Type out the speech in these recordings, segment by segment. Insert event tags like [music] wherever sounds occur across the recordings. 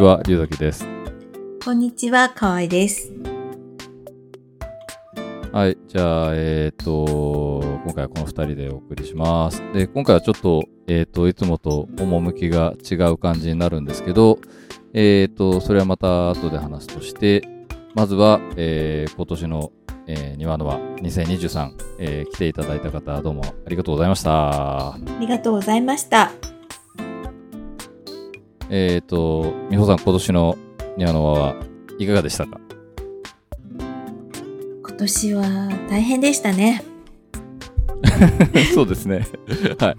ちは、龍崎です。こんにちは、かわいです。はい。じゃあ、えっ、と、今回はこの二人でお送りします。で、今回はちょっと、えっ、と、いつもと趣が違う感じになるんですけど、えっ、と、それはまた後で話すとして、まずは、えー今年の、えー庭の輪2023、えー来ていただいた方、どうもありがとうございました。ありがとうございました。えっ、と、美穂さん、今年の庭の輪はいかがでしたか？今年は大変でしたね。[laughs] そうですね。[laughs] はい。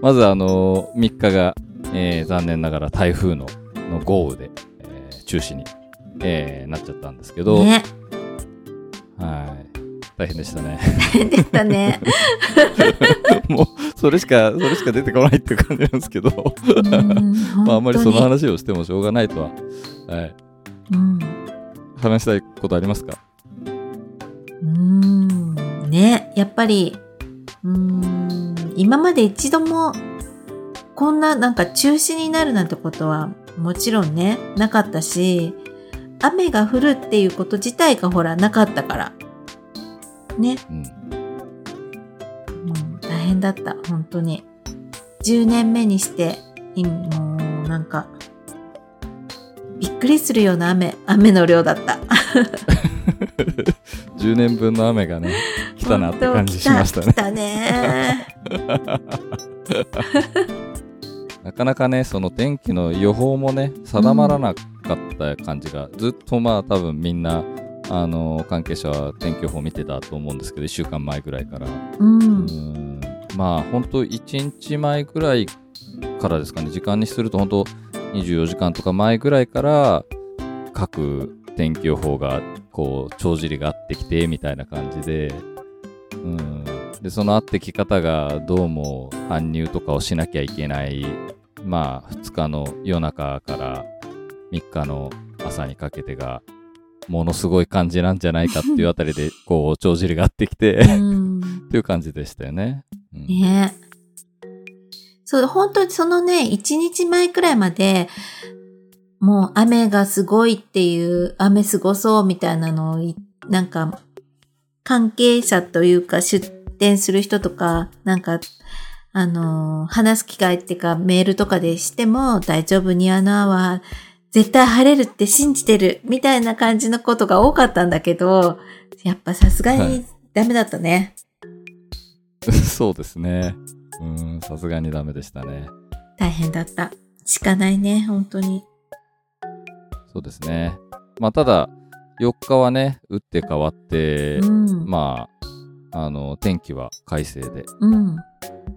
まず、あの3日が、えー残念ながら台風のの豪雨で、えー中止に、えーなっちゃったんですけど、ね。はい。大変でしたね。[laughs] 大変でしたね。もう、それしか、それしか出てこないっていう感じなんですけど、うんまあ、あんまりその本話をしてもしょうがないとは、はい。当に話したいことありますか？うん。うん。ね。やっぱり、うん。今まで一度も、こんななんか中止になるなんてことは、もちろんね、なかったし、雨が降るっていうこと自体がほら、なかったから。ね。うん。変だった、本当に。10年目にして、今もうなんか、びっくりするような雨、雨の量だった。[laughs] 10年分の雨がね、来たなって感じしましたね。来たね。[laughs] なかなかね、その天気の予報もね、定まらなかった感じが、ずっとまあ多分みんな、あの、関係者は天気予報見てたと思うんですけど、1週間前ぐらいから。う。うんんまあ本当1日前ぐらいからですかね、時間にすると本当24時間とか前ぐらいから、各天気予報がこう、帳尻が合ってきて、みたいな感じで、うん。で、その合ってき方がどうも搬入とかをしなきゃいけない、まあ2日の夜中から3日の朝にかけてが、ものすごい感じなんじゃないかっていうあたりで、[laughs] こう、帳尻が合ってきて、うん。っていう感じでしたよね。うんねそう、本当にそのね、1日前くらいまで、もう雨がすごいっていう、雨すごそうみたいなのをい、なんか、関係者というか出店する人とか、なんか、あのー話す機会っていうかメールとかでしても大丈夫にあのは絶対晴れるって信じてるみたいな感じのことが多かったんだけど、やっぱさすがはいにダメだったね。[laughs] そうですね。うん、さすがにダメでしたね。大変だった。しかないね、本当に。そうですね。まあ、ただ、4日はね、打って変わって、うん。まあ、あの、天気は快晴で、うん。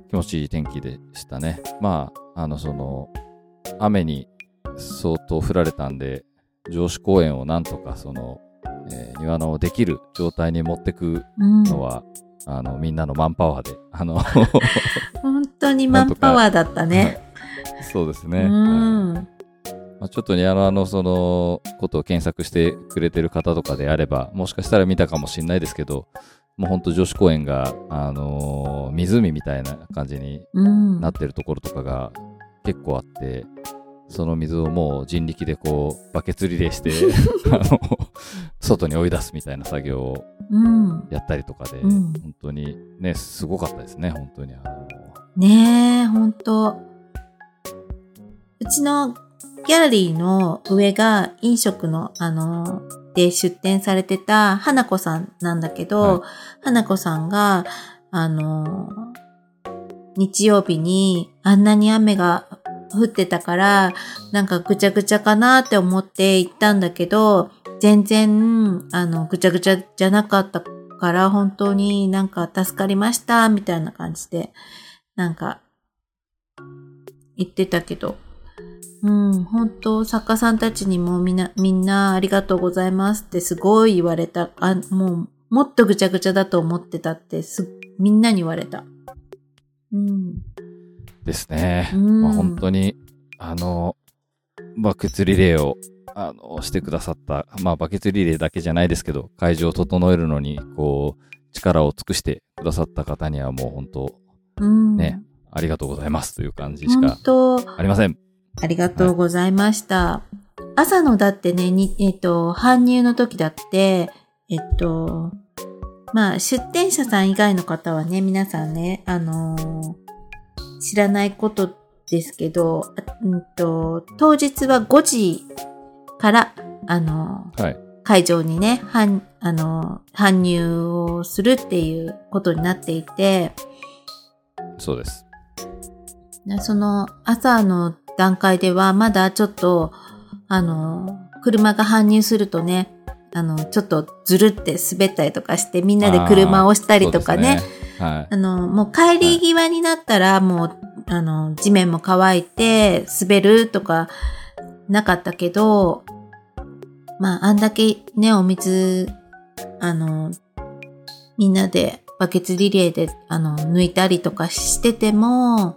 気持ちいい天気でしたね。まあ、あの、その、雨に相当降られたんで、上司公園をなんとか、その、えー庭のできる状態に持ってくうん。のは、あの、みんなのマンパワーで、あの、本当に [laughs] マンパワーだったね。[laughs] そうですね。うはいん。まあ、ちょっとね、あの、その、ことを検索してくれてる方とかであれば、もしかしたら見たかもしれないですけど、もうほんと女子公園が、あのー湖みたいな感じにうん。なってるところとかが結構あって、その水をもう人力でこう、バケツリレーして、[laughs] あの、外に追い出すみたいな作業をうん。やったりとかで、うん本当にね、すごかったですね、本当に。あのねえ、本当うちのギャラリーの上が飲食の、あの、で出店されてた花子さんなんだけど、はい花子さんが、あの、日曜日にあんなに雨が降ってたから、なんかぐちゃぐちゃかなって思って行ったんだけど、全然、あの、ぐちゃぐちゃじゃなかったから、本当になんか助かりました、みたいな感じで、なんか、言ってたけど、うん、本当作家さんたちにもみんな、みんなありがとうございますってすごい言われた。あ、もう、もっとぐちゃぐちゃだと思ってたってす、みんなに言われた。うん。ですね。うんまあ、本当に、あの、バケツリレーを、あの、してくださった、まあ、バケツリレーだけじゃないですけど、会場を整えるのに、こう、力を尽くしてくださった方にはもう本当、うん。ね、ありがとうございますという感じし本か当ありません。ありがとうございました。朝のだってね、にえっ、と、搬入の時だって、えっと、まあ、出店者さん以外の方はね、皆さんね、あのー知らないことですけど、あうんと、当日は5時から、あのーはい。会場にね、搬、あのー搬入をするっていうことになっていて、そうです。でその朝の段階ではまだちょっと、あの、車が搬入するとね、あの、ちょっとずるって滑ったりとかして、みんなで車を押したりとかね、ね。はい。あの、もう帰り際になったら、もう、あの、地面も乾いて、滑るとか、なかったけど、まあ、あんだけね、お水、あの、みんなでバケツリレーで、あの、抜いたりとかしてても、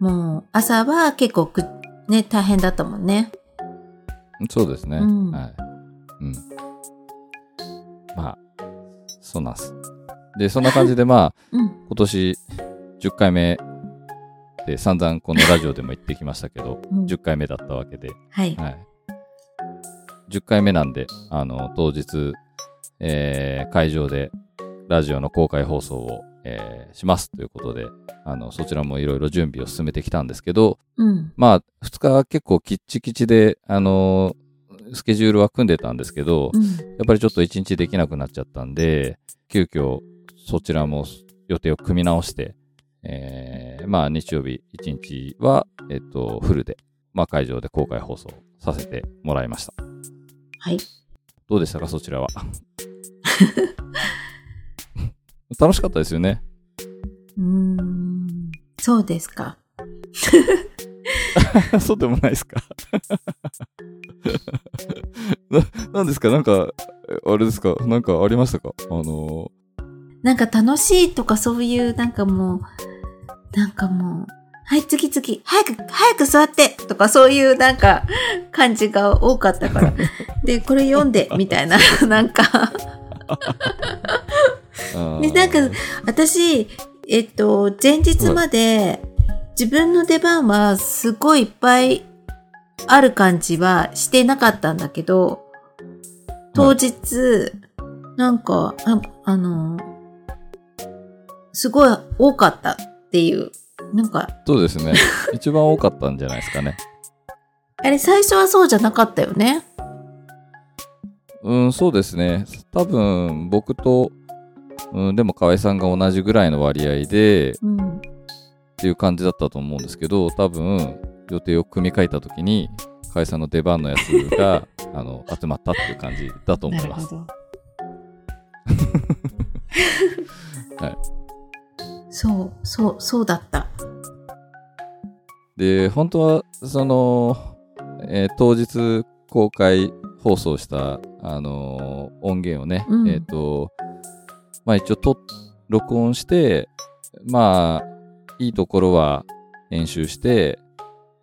もう、朝は結構く、ね、大変だったもんね。そうですね。うんはい。うん。まあ、そうなんです。で、そんな感じでまあ、[laughs] うん。今年10回目で散々このラジオでも言ってきましたけど、[laughs] うん10回目だったわけで、はい。はい。10回目なんで、あの、当日、えー会場でラジオの公開放送を、えーしますということで、あの、そちらもいろいろ準備を進めてきたんですけど、うん。まあ、2日は結構キッチキチで、あのスケジュールは組んでたんですけど、うん。やっぱりちょっと1日できなくなっちゃったんで、急遽そちらも予定を組み直して、えーまあ日曜日1日は、えっと、フルで、まあ会場で公開放送させてもらいました。はい。どうでしたか、そちらは？[laughs] 楽しかったですよね。うーん。そうですか。[laughs] そうでもないですか？[laughs] な、なんですか？なんか、えあれですか？なんかありましたか？あのなんか楽しいとかそういう、なんかもう、なんかもう、はい、次次、早く、早く座ってとかそういうなんか感じが多かったから。[laughs] で、これ読んで、みたいな、なんか。で、なんか、私、えっと、前日まで自分の出番はすごいいっぱいある感じはしてなかったんだけど、当日、なんか、ああの、すごい多かったっていう。なんか、そうですね。[laughs] 一番多かったんじゃないですかね。あれ最初はそうじゃなかったよね？うん、そうですね。多分、僕と、うん、でも河合さんが同じぐらいの割合で、っうん。ていう感じだったと思うんですけど、多分、予定を組み替えた時に、河合さんの出番のやつが、[laughs] あの、集まったっていう感じだと思います。ど。[laughs] はい。そう、そう、そうだった。で、本当は、その、えー当日公開放送した、あのー音源をね、うんえっ、と、まあ一応と、録音して、まあ、いいところは編集して、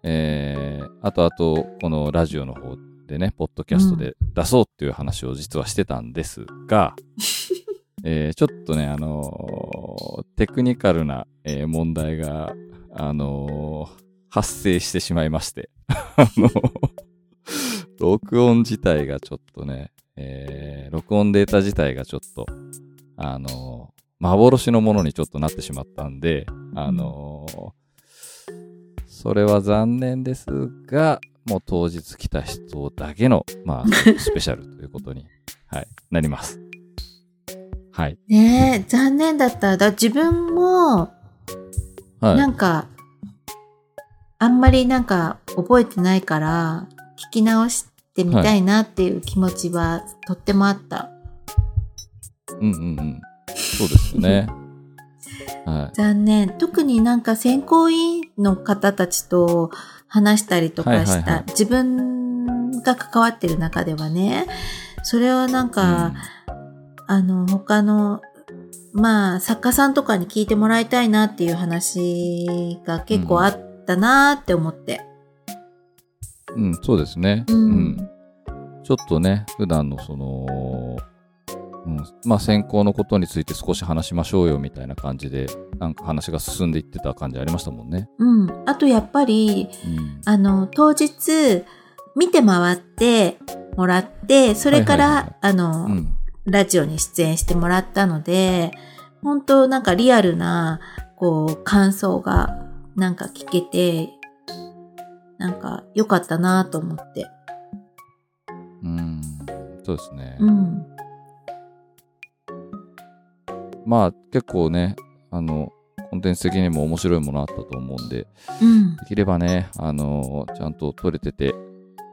えー、あとあと、このラジオの方でね、ポッドキャストで出そうっていう話を実はしてたんですが、[laughs] えーちょっとね、あのーテクニカルな、えー問題が、あのー発生してしまいまして、[laughs] あの、録音自体がちょっとね、えー録音データ自体がちょっと、あのー幻のものにちょっとなってしまったんで、あのーそれは残念ですが、もう当日来た人だけの、まあ、[laughs] スペシャルということに、はい、なります。はい。ねえ、残念だった。だ自分も、はい。なんか、あんまりなんか覚えてないから、聞き直してみたいなっていう気持ちはとってもあった。うんうんうん。そうですよね。はい。残念。特になんか選考委員の方たちと話したりとかした、はいはいはい自分が関わってる中ではね、それはなんか、あの、他の、まあ、作家さんとかに聞いてもらいたいなっていう話が結構あったなって思って。うん、うんそうですね。うんちょっとね、普段のその、うん、まあ専攻のことについて少し話しましょうよみたいな感じで、なんか話が進んでいってた感じありましたもんね。うん。あとやっぱり、うん。あの、当日、見て回ってもらって、それから、あの、うん。ラジオに出演してもらったので、本当なんかリアルな、こう、感想が、なんか聞けて、なんか良かったなと思って。うん。そうですね。うん。まあ結構ね、あの、コンテンツ的にも面白いものあったと思うんで、うん。できればね、あのちゃんと撮れてて、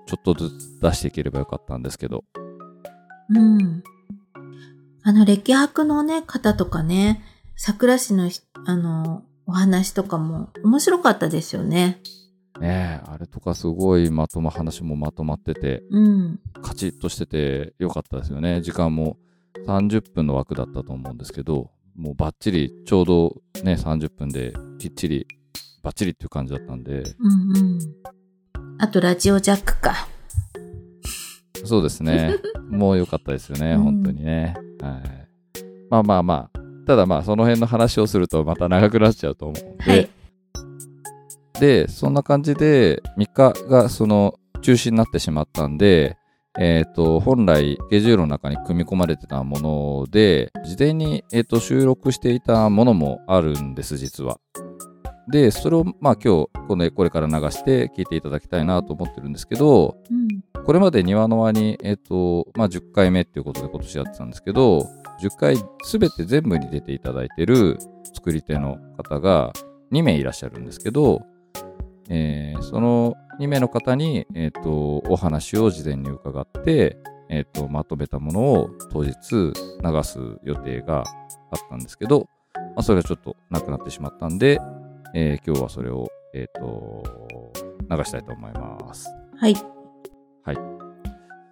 ちょっとずつ出していければよかったんですけど、うん。あの、歴博のね、方とかね、桜市のひ、あの、お話とかも面白かったですよね。ねえ、あれとかすごいまとま、話もまとまってて、うん。カチッとしててよかったですよね。時間も30分の枠だったと思うんですけど、もうバッチリ、ちょうどね、30分できっちり、バッチリっていう感じだったんで、うんうん。あと、ラジオジャックか。そうですね。[laughs] もう良かったですよね、うん本当にね。はい。まあまあまあ、ただまあ、その辺の話をするとまた長くなっちゃうと思うんで、はい。で、そんな感じで、3日がその中止になってしまったんで、えっ、と、本来、スケジュールの中に組み込まれてたもので、事前に、えー、と収録していたものもあるんです、実は。で、それを、まあ今日、このこれから流して聞いていただきたいなと思ってるんですけど、うん。これまで庭の輪に、えっ、と、まあ10回目っていうことで今年やってたんですけど、10回すべて全部に出ていただいてる作り手の方が2名いらっしゃるんですけど、えーその2名の方に、えっ、と、お話を事前に伺って、えっ、と、まとめたものを当日流す予定があったんですけど、まあ、それがちょっとなくなってしまったんで、えー今日はそれを、えっ、と、流したいと思います。はい。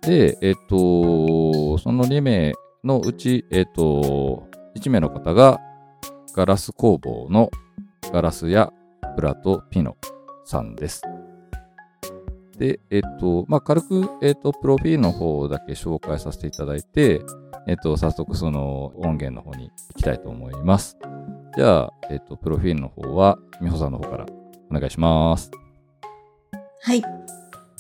で、えっ、と、その2名のうち、えっ、と、1名の方が、ガラス工房のガラスやプラトピノさんです。で、えっ、と、まあ、軽く、えっ、と、プロフィールの方だけ紹介させていただいて、えっ、と、早速その音源の方に行きたいと思います。じゃあ、えっ、と、プロフィールの方は、美穂さんの方からお願いします。はい。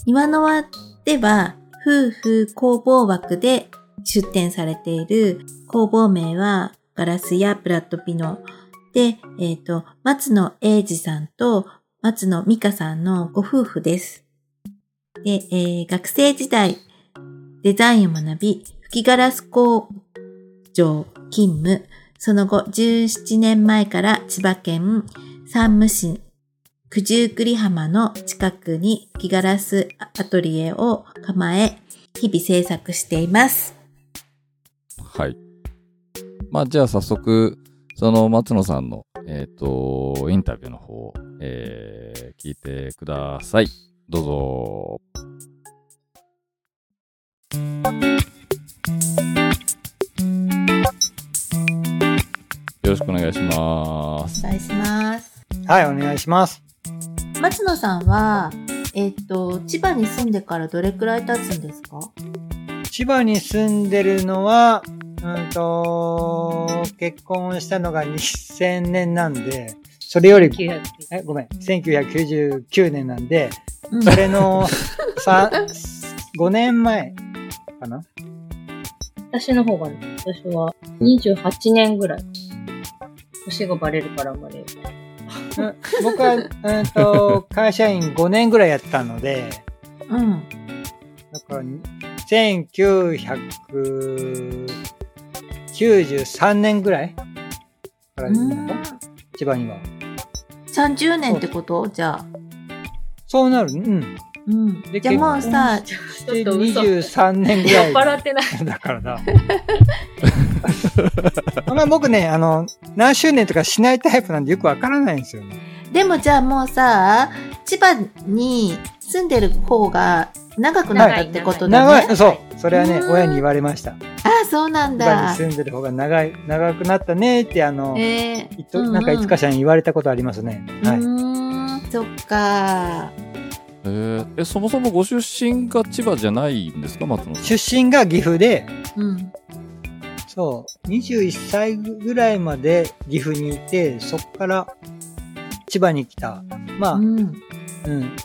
庭の輪では、夫婦工房枠で出展されている工房名はガラスやプラットピノで、えっ、と、松野英二さんと松野美香さんのご夫婦です。で、えー学生時代、デザインを学び、吹きガラス工場勤務、その後17年前から千葉県山武市九十九里浜の近くに吹きガラスアトリエを構え、日々制作しています。はい。まあ、じゃあ早速、その松野さんの、えっ、と、インタビューの方、えー聞いてください。どうぞ。よろしくお願いします。お願いします。はい、お願いします。松野さんは、えっ、と、千葉に住んでからどれくらい経つんですか？千葉に住んでるのは、うんと、結婚したのが2000年なんで、それより、え、ごめん、1999年なんで、うんそれの、さ、5年前かな？私の方がね、私は28年ぐらい。年がバレるから生まれる。うん僕は、うんと、会社員5年ぐらいやったので、うん。だから、1993年ぐらいからいるのか千葉には。30年ってこと？じゃあ。そうなるうん。うん。でじゃあもうさ、ちでょっと嘘。酔23年ぐっらい。払ってない。だからな。[laughs] まあ僕ね、あの、何周年とかしないタイプなんでよくわからないんですよね。でもじゃあもうさ、千葉に住んでる方が長くなったってことだね。長い、そう。それはねう、ん親に言われました。ああ、そうなん千葉にだ。住んでる方が長い、長くなったねって、あの、えいとなんかいつかしらに言われたことありますね。ー、はい。そっか。えーえ、そもそもご出身が千葉じゃないんですか、松野さん。出身が岐阜で、うん。そう、21歳ぐらいまで岐阜にいて、そこから千葉に来た。まあ、ううん、ん。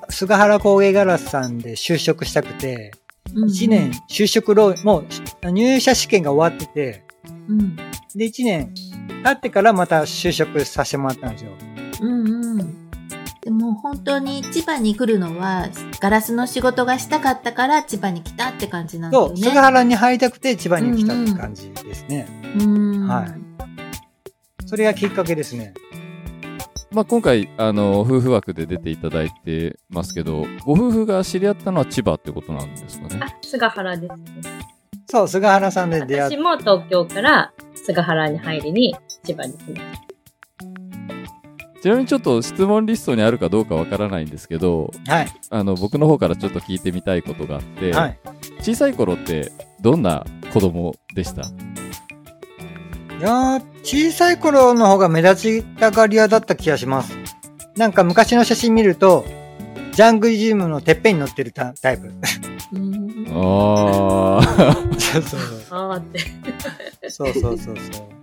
菅原工芸ガラスさんで就職したくて、うん1年。就職ローン、もう入社試験が終わってて、うん。で、1年経ってからまた就職させてもらったんですよ。うんうん。でも本当に千葉に来るのは、ガラスの仕事がしたかったから千葉に来たって感じなんだそう、よね。菅原に入りたくて千葉に来たって感じですね。うん。はいそれがきっかけですね。まあ、今回、あの、夫婦枠で出ていただいてますけど、ご夫婦が知り合ったのは千葉ってことなんですかね。あ、菅原ですね。そう、菅原さんで出会って私。も東京から菅原に入りに千葉に来ました。ちなみにちょっと質問リストにあるかどうかわからないんですけど、はい。あの、僕の方からちょっと聞いてみたいことがあって、はい。小さい頃ってどんな子供でした？いやー小さい頃の方が目立ちたがり屋だった気がします。なんか昔の写真見ると、ジャングルジムのてっぺんに乗ってるタタイプ。うんあー。[laughs] そうそう。そう。そうそうそうそう。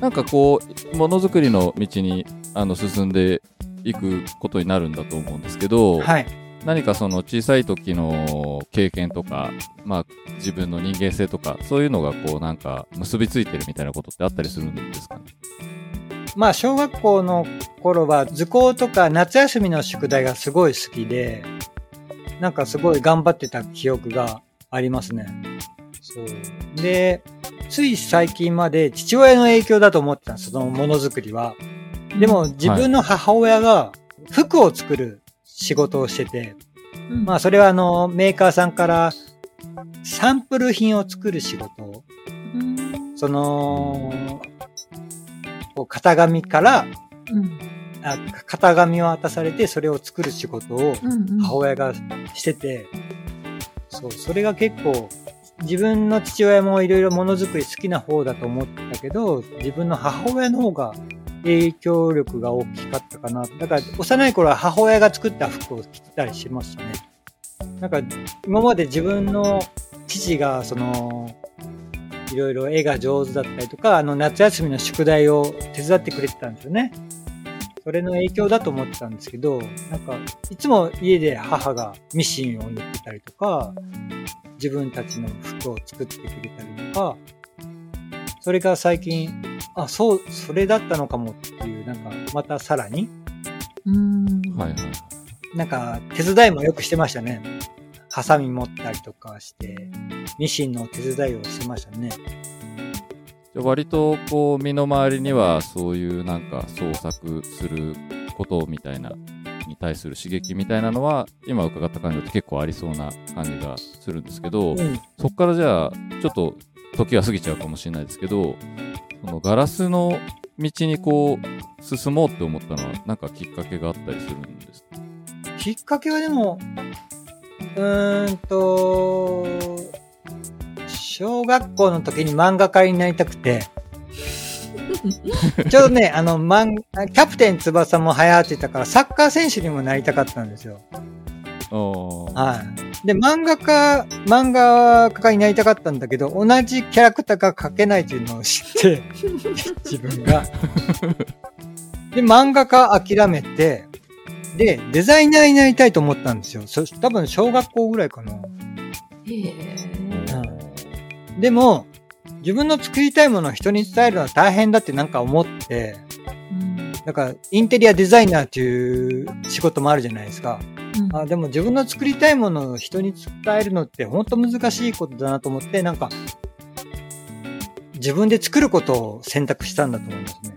なんかこう、ものづくりの道にあの進んでいくことになるんだと思うんですけど、はい。何かその小さい時の経験とか、まあ自分の人間性とか、そういうのがこうなんか結びついてるみたいなことってあったりするんですかね？まあ、小学校の頃は図工とか夏休みの宿題がすごい好きで、なんかすごい頑張ってた記憶がありますね。で、つい最近まで父親の影響だと思ってたんです、そのものづくりは。でも自分の母親が服を作る仕事をしてて、うん。まあそれはあのメーカーさんからサンプル品を作る仕事。を、うん。その、こう型紙からうん。あ型紙を渡されてそれを作る仕事をうん。母親がしてて、そう、それが結構自分の父親もいろいろものづくり好きな方だと思ったけど、自分の母親の方が影響力が大きかったかな。だから幼い頃は母親が作った服を着てたりしましたね。なんか今まで自分の父がその、いろいろ絵が上手だったりとか、あの夏休みの宿題を手伝ってくれてたんですよね。それの影響だと思ってたんですけど、なんか、いつも家で母がミシンを縫ってたりとか、自分たちの服を作ってくれたりとか、それが最近、あ、そう、それだったのかもっていう、なんか、またさらに、うんはいはい。なんか、手伝いもよくしてましたね。ハサミ持ったりとかして、ミシンの手伝いをしてましたね。割とこう身の回りにはそういうなんか創作することみたいなに対する刺激みたいなのは今伺った感じだと結構ありそうな感じがするんですけど、うん。そこからじゃあちょっと時は過ぎちゃうかもしれないですけどそのガラスの道にこう進もうって思ったのはなんかきっかけがあったりするんですか？きっかけはでも、うーんと、小学校の時に漫画家になりたくて、[laughs] ちょうどね、あの、漫キャプテン翼も流行ってたから、サッカー選手にもなりたかったんですよ。はい。で、漫画家、漫画家になりたかったんだけど、同じキャラクターが描けないっていうのを知って、[laughs] 自分が。で、漫画家諦めて、で、デザイナーになりたいと思ったんですよ。そ多分小学校ぐらいかな。へえでも、自分の作りたいものを人に伝えるのは大変だってなんか思って、うんだから、インテリアデザイナーっていう仕事もあるじゃないですか。うんあでも自分の作りたいものを人に伝えるのって本当難しいことだなと思って、なんか、自分で作ることを選択したんだと思いますね。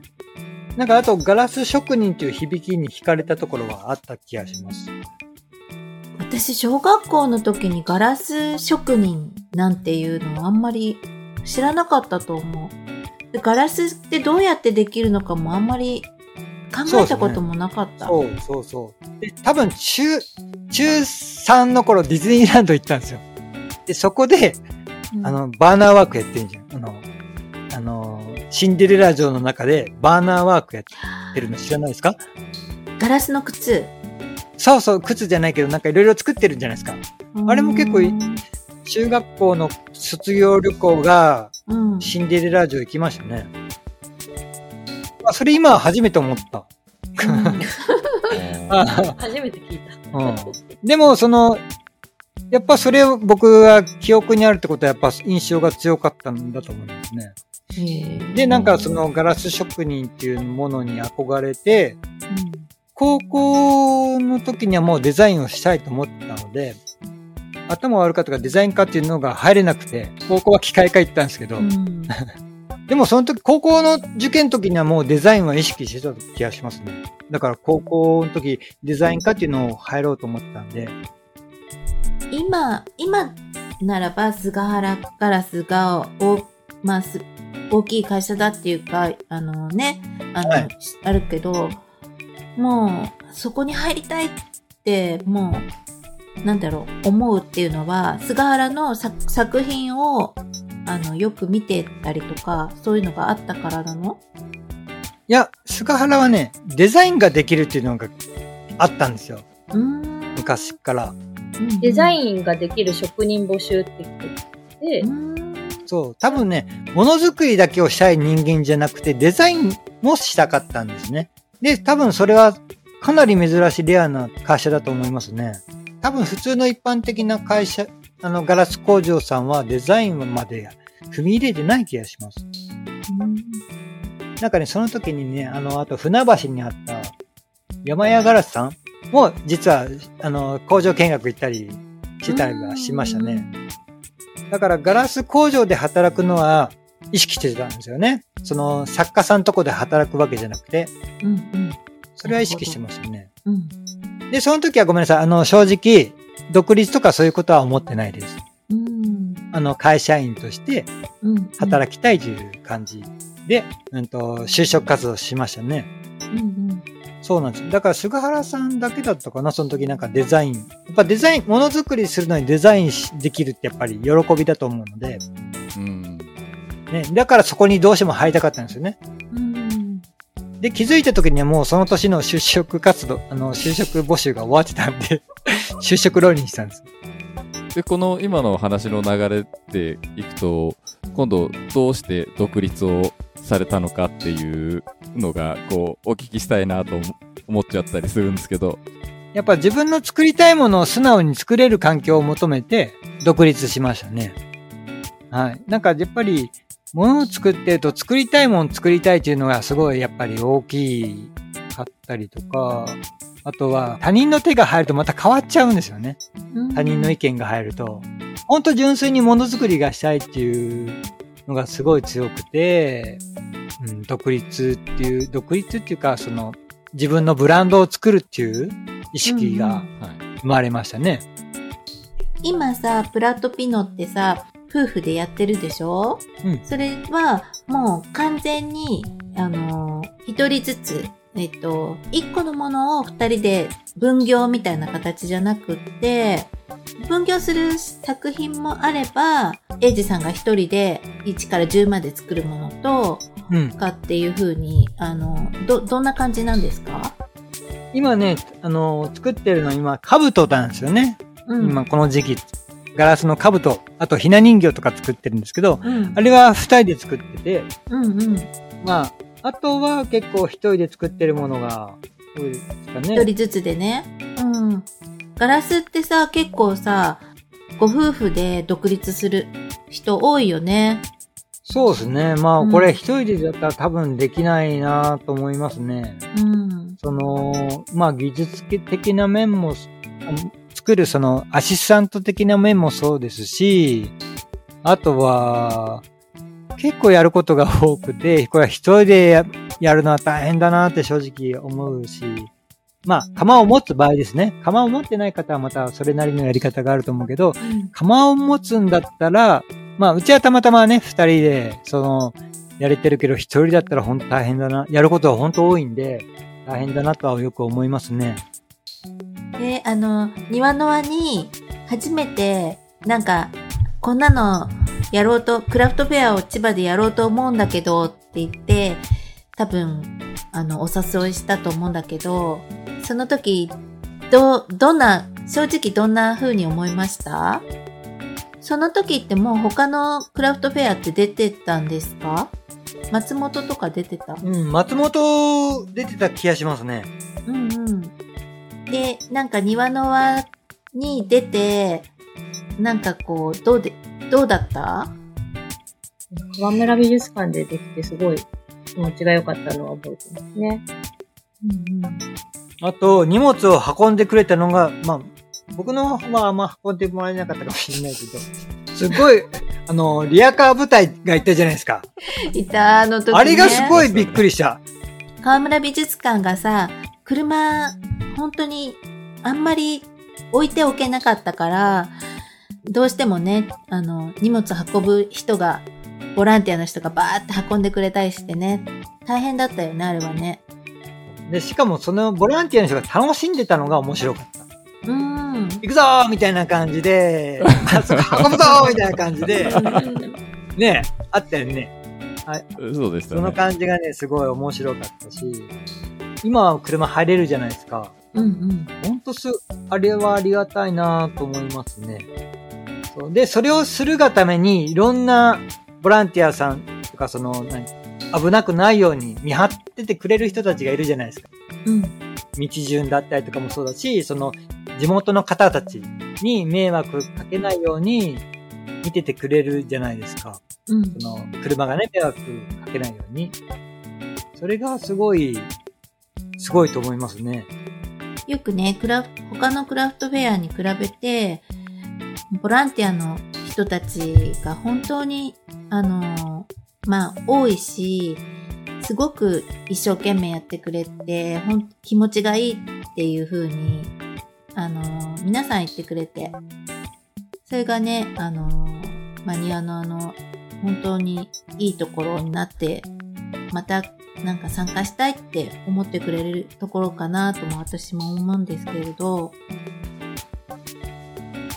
なんかあとガラス職人という響きに惹かれたところはあった気がします。私、小学校の時にガラス職人なんていうのをあんまり知らなかったと思う。でガラスってどうやってできるのかもあんまり考えたこともなかった。そうそうそう。で、多分中、中3の頃ディズニーランド行ったんですよ。で、そこで、うんあの、バーナーワークやってんじゃん。あの、あの、シンデレラ城の中でバーナーワークやってるの知らないですか？ガラスの靴。そうそう、靴じゃないけど、なんかいろいろ作ってるんじゃないですか。あれも結構い中学校の卒業旅行がうん。シンデレラ城行きましたね。あそれ今初めて思った。あ [laughs] 初めて聞いた。うんでも、その、やっぱそれを僕が記憶にあるってことはやっぱ印象が強かったんだと思いますね。で、なんかそのガラス職人っていうものに憧れて、高校の時にはもうデザインをしたいと思ってたので、頭悪かったからデザイン科っていうのが入れなくて、高校は機械科行ったんですけど、うん。[laughs] でもその時、高校の受験の時にはもうデザインは意識してた気がしますね。だから高校の時、デザイン科っていうのを入ろうと思ってたんで、今、今ならば菅原ガラスが大、まあ、す大きい会社だっていうか、あのね、あの、はいあるけど、もう、そこに入りたいって、もう、なんだろう、思うっていうのは、菅原の作作品を、あの、よく見てたりとか、そういうのがあったからなの？いや、菅原はね、デザインができるっていうのがあったんですよ。昔から。デザンインができる職人募集って言ってて、そう、多分ね、ものづくりだけをしたい人間じゃなくて、デザインもしたかったんですね。で、多分それはかなり珍しいレアな会社だと思いますね。多分普通の一般的な会社、あの、ガラス工場さんはデザインまで踏み入れてない気がします。なんかね、その時にね、あの、あと船橋にあった山屋ガラスさんも実は、あの、工場見学行ったりしてたりはしましたね。だからガラス工場で働くのは意識してたんですよね。その作家さんとこで働くわけじゃなくて、うんうんそれは意識してましたね。うんで、その時はごめんなさい。あの、正直、独立とかそういうことは思ってないです。うんあの、会社員としてうん働きたいという感じで、うんと、就職活動しましたね。うんうんそうなんです。だから、菅原さんだけだったかな、その時なんかデザイン。やっぱデザイン、ものづくりするのにデザインしできるってやっぱり喜びだと思うので、うん。ね、だからそこにどうしても入りたかったんですよね。うんで、気づいた時にはもうその年の就職活動、あの、就職募集が終わってたんで、[laughs] 就職浪人したんです。で、この今の話の流れでいくと、今度どうして独立をされたのかっていうのが、こう、お聞きしたいなと思思っちゃったりするんですけど、やっぱ自分の作りたいものを素直に作れる環境を求めて独立しましたね。はい。なんかやっぱり、物を作ってると作りたいもの作りたいっていうのがすごいやっぱり大きかったりとか、あとは他人の手が入るとまた変わっちゃうんですよね。うん他人の意見が入ると。ほんと純粋にものづくりがしたいっていうのがすごい強くて、うん、独立っていう、独立っていうか、その、自分のブランドを作るっていう意識がはい。生まれましたね。今さ、プラットピノってさ、夫婦でやってるでしょ？うんそれはもう完全に、あのー一人ずつ、えっと、一個のものを二人で分業みたいな形じゃなくって、分業する作品もあれば、エイジさんが一人で1から10まで作るものと、うん。かっていう風に、あの、ど、どんな感じなんですか？今ね、あの、作ってるのは今、兜なんですよね。うん。今この時期。ガラスの兜、あとひな人形とか作ってるんですけど、うんあれは二人で作ってて、うんうん。まあ、あとは結構一人で作ってるものが多いですかね。一人ずつでね。うん。ガラスってさ、結構さ、ご夫婦で独立する人多いよね。そうですね。まあ、うんこれ一人でだったら多分できないなと思いますね。うん。その、まあ、技術的な面も、あ作るそのアシスタント的な面もそうですし、あとは、結構やることが多くて、これは一人でややるのは大変だなって正直思うし、まあ、釜を持つ場合ですね。釜を持ってない方はまたそれなりのやり方があると思うけど、釜を持つんだったら、まあ、うちはたまたまね、二人で、その、やれてるけど、一人だったら本当大変だな。やることは本当多いんで、大変だなとはよく思いますね。で、あの、庭の輪に、初めて、なんか、こんなのやろうと、クラフトフェアを千葉でやろうと思うんだけどって言って、多分、あの、お誘いしたと思うんだけど、その時、ど、どんな、正直どんな風に思いました？その時ってもう他のクラフトフェアって出てたんですか？松本とか出てた？うん、松本出てた気がしますね。うんうん。で、なんか庭の輪に出て、なんかこう、どうで、どうだった？河村美術館でできてすごい気持ちが良かったのは覚えてますね。うんうん。あと、荷物を運んでくれたのが、まあ、僕の方はあんま運んでもらえなかったかもしれないけど、すごい、[laughs] あの、リアカー部隊がいたじゃないですか。いた、あの時、ね。あれがすごいびっくりした。河村美術館がさ、車、本当にあんまり置いておけなかったから、どうしてもね、あの、荷物運ぶ人が、ボランティアの人がバーって運んでくれたりしてね、大変だったよね、あれはね。で、しかもそのボランティアの人が楽しんでたのが面白かった。うーん。行くぞーみたいな感じで、[laughs] あそこ運ぶぞーみたいな感じで、[laughs] ね、あったよね。そうでしたね。その感じがね、すごい面白かったし、今は車入れるじゃないですか。うんうん。ほんとす、あれはありがたいなと思いますね。そうで、それをするがために、いろんなボランティアさんとか、その、何、危なくないように見張っててくれる人たちがいるじゃないですか。うん。道順だったりとかもそうだし、その、地元の方たちに迷惑かけないように見ててくれるじゃないですか。うん。その、車がね、迷惑かけないように。それがすごい、すごいと思いますね。よくね、クラフ他のクラフトフェアに比べて、ボランティアの人たちが本当に、あの、まあ、多いし、すごく一生懸命やってくれて、ほん気持ちがいいっていう風に、あの、皆さん言ってくれて、それがね、あの、まあ、庭のあの、本当にいいところになって、またなんか参加したいって思ってくれるところかなとも私も思うんですけれど、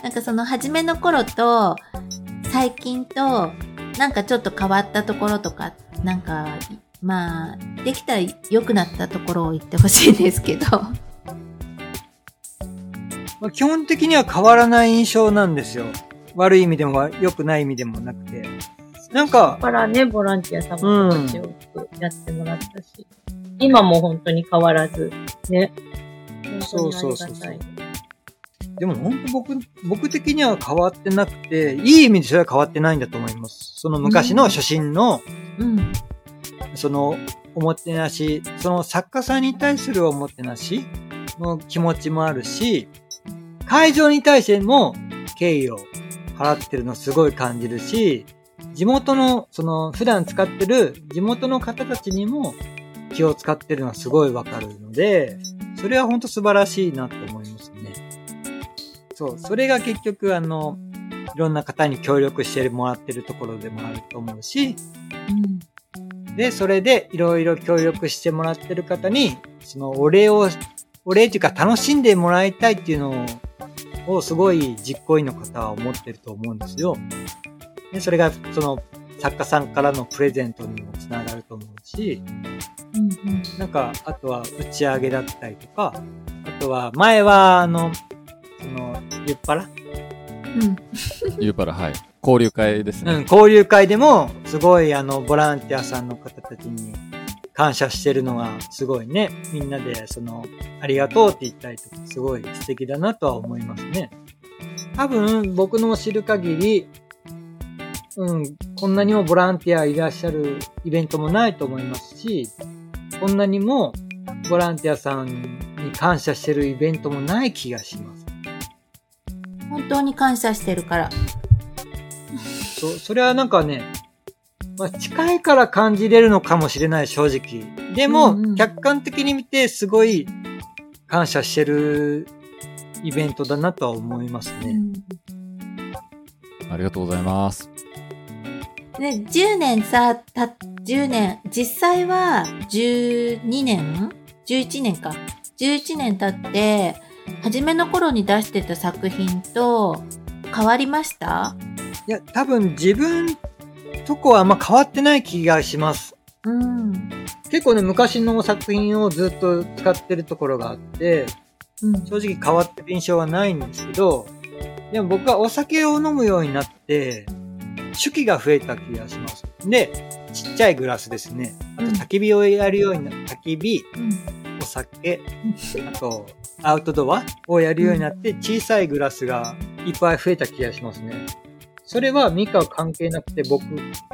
なんかその初めの頃と最近となんかちょっと変わったところとか、なんかまあできたら良くなったところを言ってほしいんですけど。まあ、基本的には変わらない印象なんですよ。悪い意味でも良くない意味でもなくて。なんか、からね、ボランティアさんも気持ちよくやってもらったし、今も本当に変わらず、ね。そうそうそうでも本当僕、僕的には変わってなくて、いい意味でそれは変わってないんだと思います。その昔の初心の、うん。その、おもてなし、その作家さんに対するおもてなしの気持ちもあるし、会場に対しても敬意を払ってるのすごい感じるし、地元の、その、普段使ってる地元の方たちにも気を使ってるのはすごいわかるので、それは本当素晴らしいなと思いますね。そう、それが結局あの、いろんな方に協力してもらってるところでもあると思うし、うん。で、それでいろいろ協力してもらってる方に、そのお礼を、お礼っていうか楽しんでもらいたいっていうのを、をすごい実行委員の方は思ってると思うんですよ。で、それがその作家さんからのプレゼントにもつながると思うし、うん。なんか、あとは打ち上げだったりとか、あとは前はあの、その、ゆっぱらうん。ゆうパラ、はい。交流会ですね。うん、交流会でも、すごいあの、ボランティアさんの方たちに感謝してるのが、すごいね、みんなで、その、ありがとうって言ったりとか、すごい素敵だなとは思いますね。多分、僕の知る限り、うん、こんなにもボランティアいらっしゃるイベントもないと思いますし、こんなにもボランティアさんに感謝してるイベントもない気がします。本当に感謝してるから。そ、それはなんかね、まあ、近いから感じれるのかもしれない、正直。でも、うんうん客観的に見て、すごい感謝してるイベントだなとは思いますね。うんありがとうございます。で、10年さ、た、10年、実際は12年 ?11 年か。11年経って、初めの頃に出してた作品と変わりました？いや、多分自分とこはあんま変わってない気がします。うん。結構ね、昔の作品をずっと使ってるところがあって、うん。正直変わってる印象はないんですけど、でも僕はお酒を飲むようになって、手記が増えた気がします。で、ちっちゃいグラスですね。あとうん焚き火をやるようにな焚き火、うんお酒、あと、アウトドアをやるようになって、小さいグラスがいっぱい増えた気がしますね。それはミカは関係なくて僕、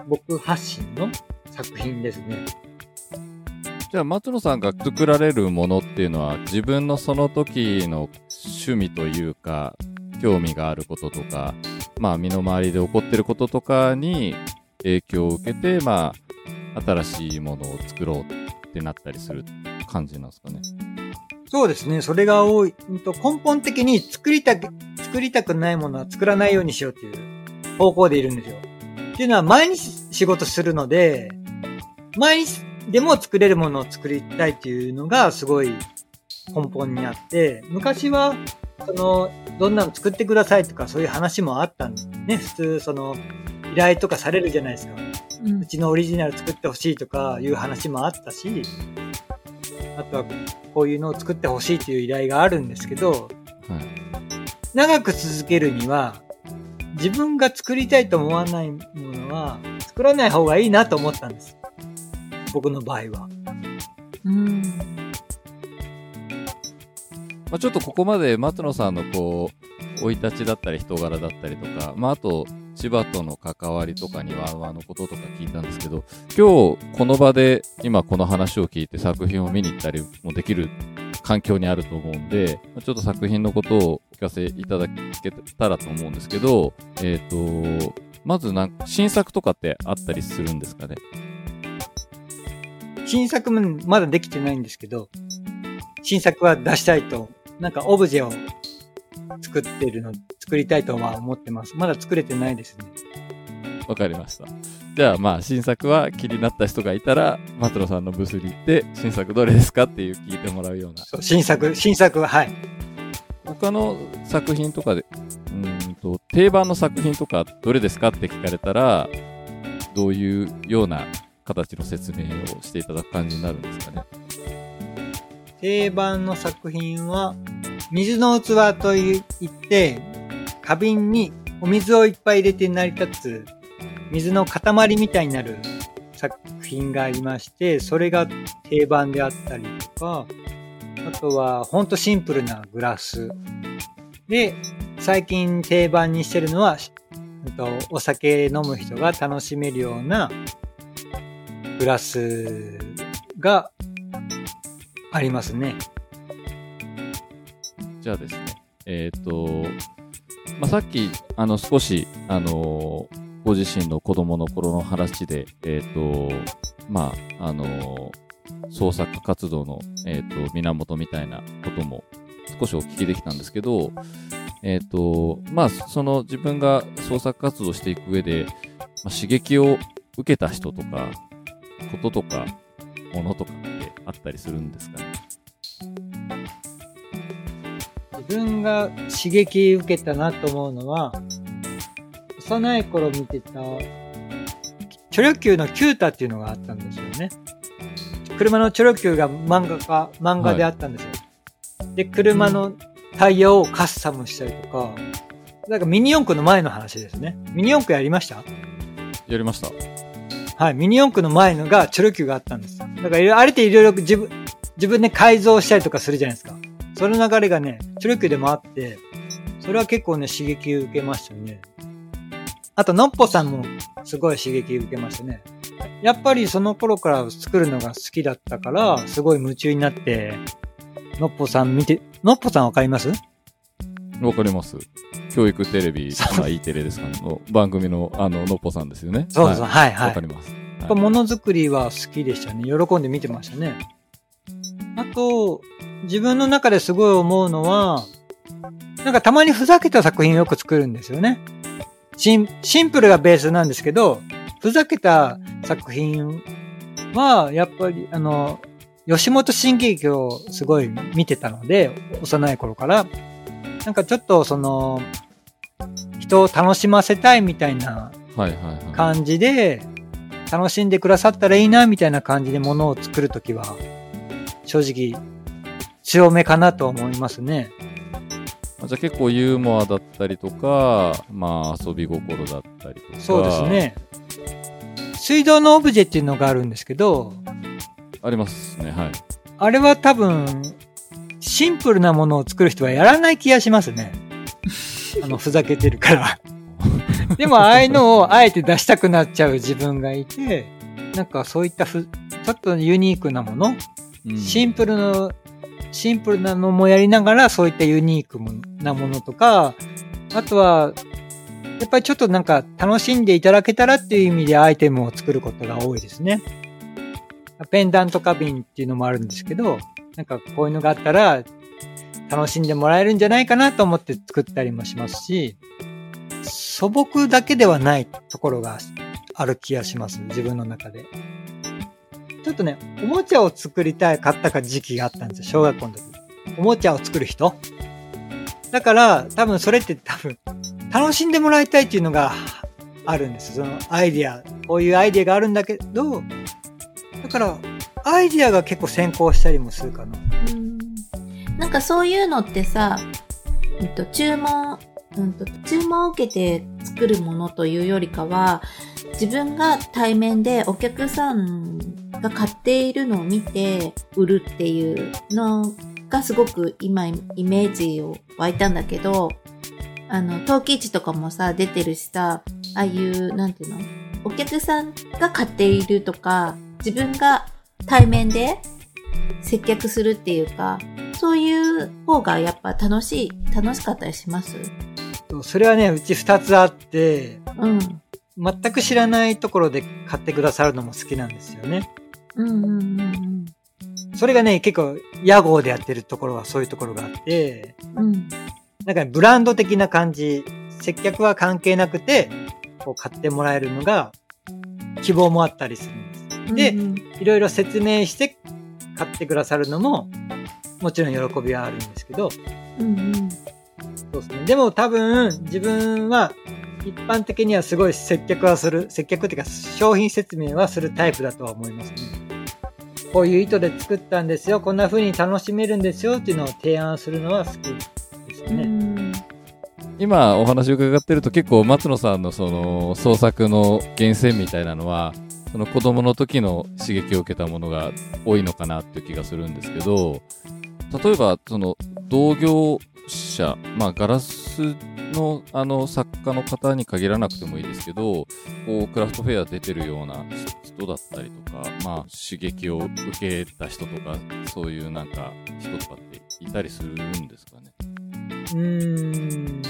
僕発信の作品ですね。じゃあ松野さんが作られるものっていうのは自分のその時の趣味というか興味があることとかまあ身の回りで起こってることとかに影響を受けてまあ新しいものを作ろうってなったりする感じなんですかね。そうですね。それが多い。根本的に作りたく、作りたくないものは作らないようにしようっていう方向でいるんですよ。っていうのは毎日仕事するので、毎日でも作れるものを作りたいっていうのがすごい根本にあって、昔は、その、どんなの作ってくださいとかそういう話もあったんですね。普通、その、依頼とかされるじゃないですか。うんうちのオリジナル作ってほしいとかいう話もあったし、あとはこういうのを作ってほしいという依頼があるんですけど、はい、長く続けるには、自分が作りたいと思わないものは、作らない方がいいなと思ったんです。僕の場合は。うんまあ、ちょっとここまで松野さんのこう生い立ちだったり人柄だったりとか、まあ、あと千葉との関わりとかにワンワンのこととか聞いたんですけど今日この場で今この話を聞いて作品を見に行ったりもできる環境にあると思うんでちょっと作品のことをお聞かせいただけたらと思うんですけどえっ、とまずなんか新作とかってあったりするんですかね？新作もまだできてないんですけど、新作は出したいと、なんかオブジェを作ってるの、作りたいとは思ってます。まだ作れてないですね。わかりました。じゃあまあ新作は気になった人がいたら松野さんのブースに行って新作どれですかっていう聞いてもらうようなそう新作、新作は、はい。他の作品とかでうーんと定番の作品とかどれですかって聞かれたらどういうような形の説明をしていただく感じになるんですかね定番の作品は、水の器と言って、花瓶にお水をいっぱい入れて成り立つ、水の塊みたいになる作品がありまして、それが定番であったりとか、あとは、ほんとシンプルなグラス。で、最近定番にしてるのは、お酒飲む人が楽しめるようなグラスがありますね。じゃあですねえっ、と、まあ、さっきあの少しあのご自身の子供の頃の話でえっ、とまああの創作活動の、えー、と源みたいなことも少しお聞きできたんですけど、えっ、と、まあ、その自分が創作活動していく上で、まあ、刺激を受けた人とか、こととか、ものとかってあったりするんですかね？分が刺激受けたなと思うのは、幼い頃見てた、チョロ Q のキュータっていうのがあったんですよね。車のチョロ Q が漫画か、漫画であったんですよ。で、車のタイヤをカスタムしたりとか、なんかミニ四駆の前の話ですね。ミニ四駆やりました？やりました。はい、ミニ四駆の前のがチョロ Q があったんです。だからあれっていろいろ自分、自分で改造したりとかするじゃないですか。その流れがね、チョロ Q でもあって、それは結構ね、刺激受けましたね。あと、のっぽさんもすごい刺激受けましたね。やっぱりその頃から作るのが好きだったから、すごい夢中になって、のっぽさん見て、のっぽさんわかります？わかります。教育テレビ、まあ、E テレですかね、の番組の、あの、のっぽさんですよね。そうそう、ははい、はい。わかります。やっぱものづくりは好きでしたね。喜んで見てましたね。あと、自分の中ですごい思うのは、なんかたまにふざけた作品をよく作るんですよね。シンシンプルがベースなんですけど、ふざけた作品は、やっぱり、あの、吉本新喜劇をすごい見てたので、幼い頃から、なんかちょっとその、人を楽しませたいみたいなはいはいはい。感じで、楽しんでくださったらいいな、みたいな感じで物を作るときは、正直、強めかなと思いますね。まあじゃあ結構ユーモアだったりとか、まあ遊び心だったりとか。そうです。ね。水道のオブジェっていうのがあるんですけど、ありますね、はい。あれは多分、シンプルなものを作る人はやらない気がしますね。[laughs] あの、ふざけてるから。[laughs] でも、ああいうのをあえて出したくなっちゃう自分がいて、なんかそういったふ、ちょっとユニークなもの、うんシンプルの、シンプルなのもやりながら、そういったユニークなものとか、あとは、やっぱりちょっとなんか楽しんでいただけたらっていう意味でアイテムを作ることが多いですね。ペンダント花瓶っていうのもあるんですけど、なんかこういうのがあったら楽しんでもらえるんじゃないかなと思って作ったりもしますし、素朴だけではないところがある気がします、自分の中で。ちょっとね、おもちゃを作りたいかったか時期があったんですよ、小学校の時。おもちゃを作る人だから、多分それって多分、楽しんでもらいたいっていうのがあるんです。そのアイディア、こういうアイディアがあるんだけど、だから、アイディアが結構先行したりもするかな。うんなんかそういうのってさ、うんと、注文、うんと、注文を受けて作るものというよりかは、自分が対面でお客さんが買っているのを見て売るっていうのがすごく今イメージを湧いたんだけど、あの、陶器市とかもさ、出てるしさ、ああいう、なんていうのお客さんが買っているとか、自分が対面で接客するっていうか、そういう方がやっぱ楽しい、楽しかったりします？それはね、うち二つあって、うん。全く知らないところで買ってくださるのも好きなんですよね。うんうんうんそれがね、結構、屋号でやってるところはそういうところがあって、うん。うん。なんかねブランド的な感じ、接客は関係なくて、こう買ってもらえるのが、希望もあったりするんです。でうんいろいろ説明して買ってくださるのも、もちろん喜びはあるんですけど、うんうん。そうですね。でも多分、自分は、一般的にはすごい接客はする、接客っていうか商品説明はするタイプだとは思いますね。こういう糸で作ったんですよ、こんな風に楽しめるんですよっていうのを提案するのは好きですよね。今お話を伺ってると結構松野さんのその創作の源泉みたいなのはその子供の時の刺激を受けたものが多いのかなっていう気がするんですけど例えばその同業者まあガラスのあの作家の方に限らなくてもいいですけどこうクラフトフェア出てるような人だったりとかまあ刺激を受けた人とかそういうなんか人とかっていたりするんですかね？うーん。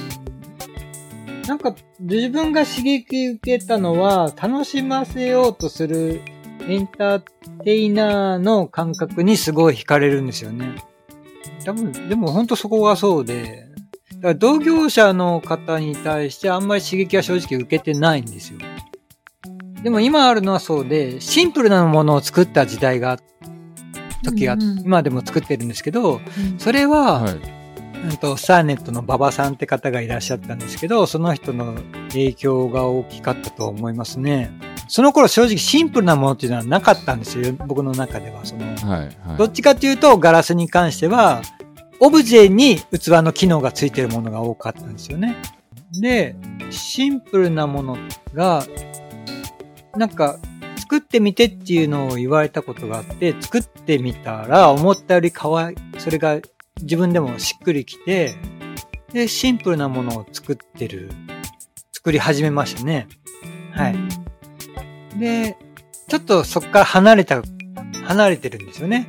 なんか、自分が刺激受けたのは、楽しませようとするエンターテイナーの感覚にすごい惹かれるんですよね。多分、でも本当そこがそうで、だから同業者の方に対してあんまり刺激は正直受けてないんですよ。でも今あるのはそうで、シンプルなものを作った時代が、時が、うんうん今でも作ってるんですけど、うんそれは、はいうんと、サーネットの馬場さんって方がいらっしゃったんですけど、その人の影響が大きかったと思いますね。その頃正直シンプルなものっていうのはなかったんですよ、僕の中では。その、はいはいどっちかっていうとガラスに関しては、オブジェに器の機能がついてるものが多かったんですよね。で、シンプルなものが、なんか、作ってみてっていうのを言われたことがあって、作ってみたら思ったより可愛い、それが自分でもしっくりきて、で、シンプルなものを作ってる、作り始めましたね。はい。で、ちょっとそこから離れた、離れてるんですよね。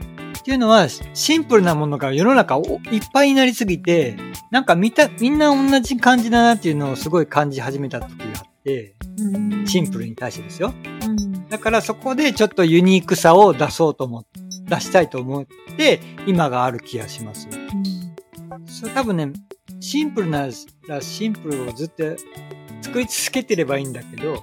っていうのは、シンプルなものが世の中おいっぱいになりすぎて、なんか見た、みんな同じ感じだなっていうのをすごい感じ始めた時があって、うんシンプルに対してですよ。うんだからそこでちょっとユニークさを出そうと思っ出したいと思って、今がある気がします。それ多分ね、シンプルならシンプルをずっと作り続けてればいいんだけど、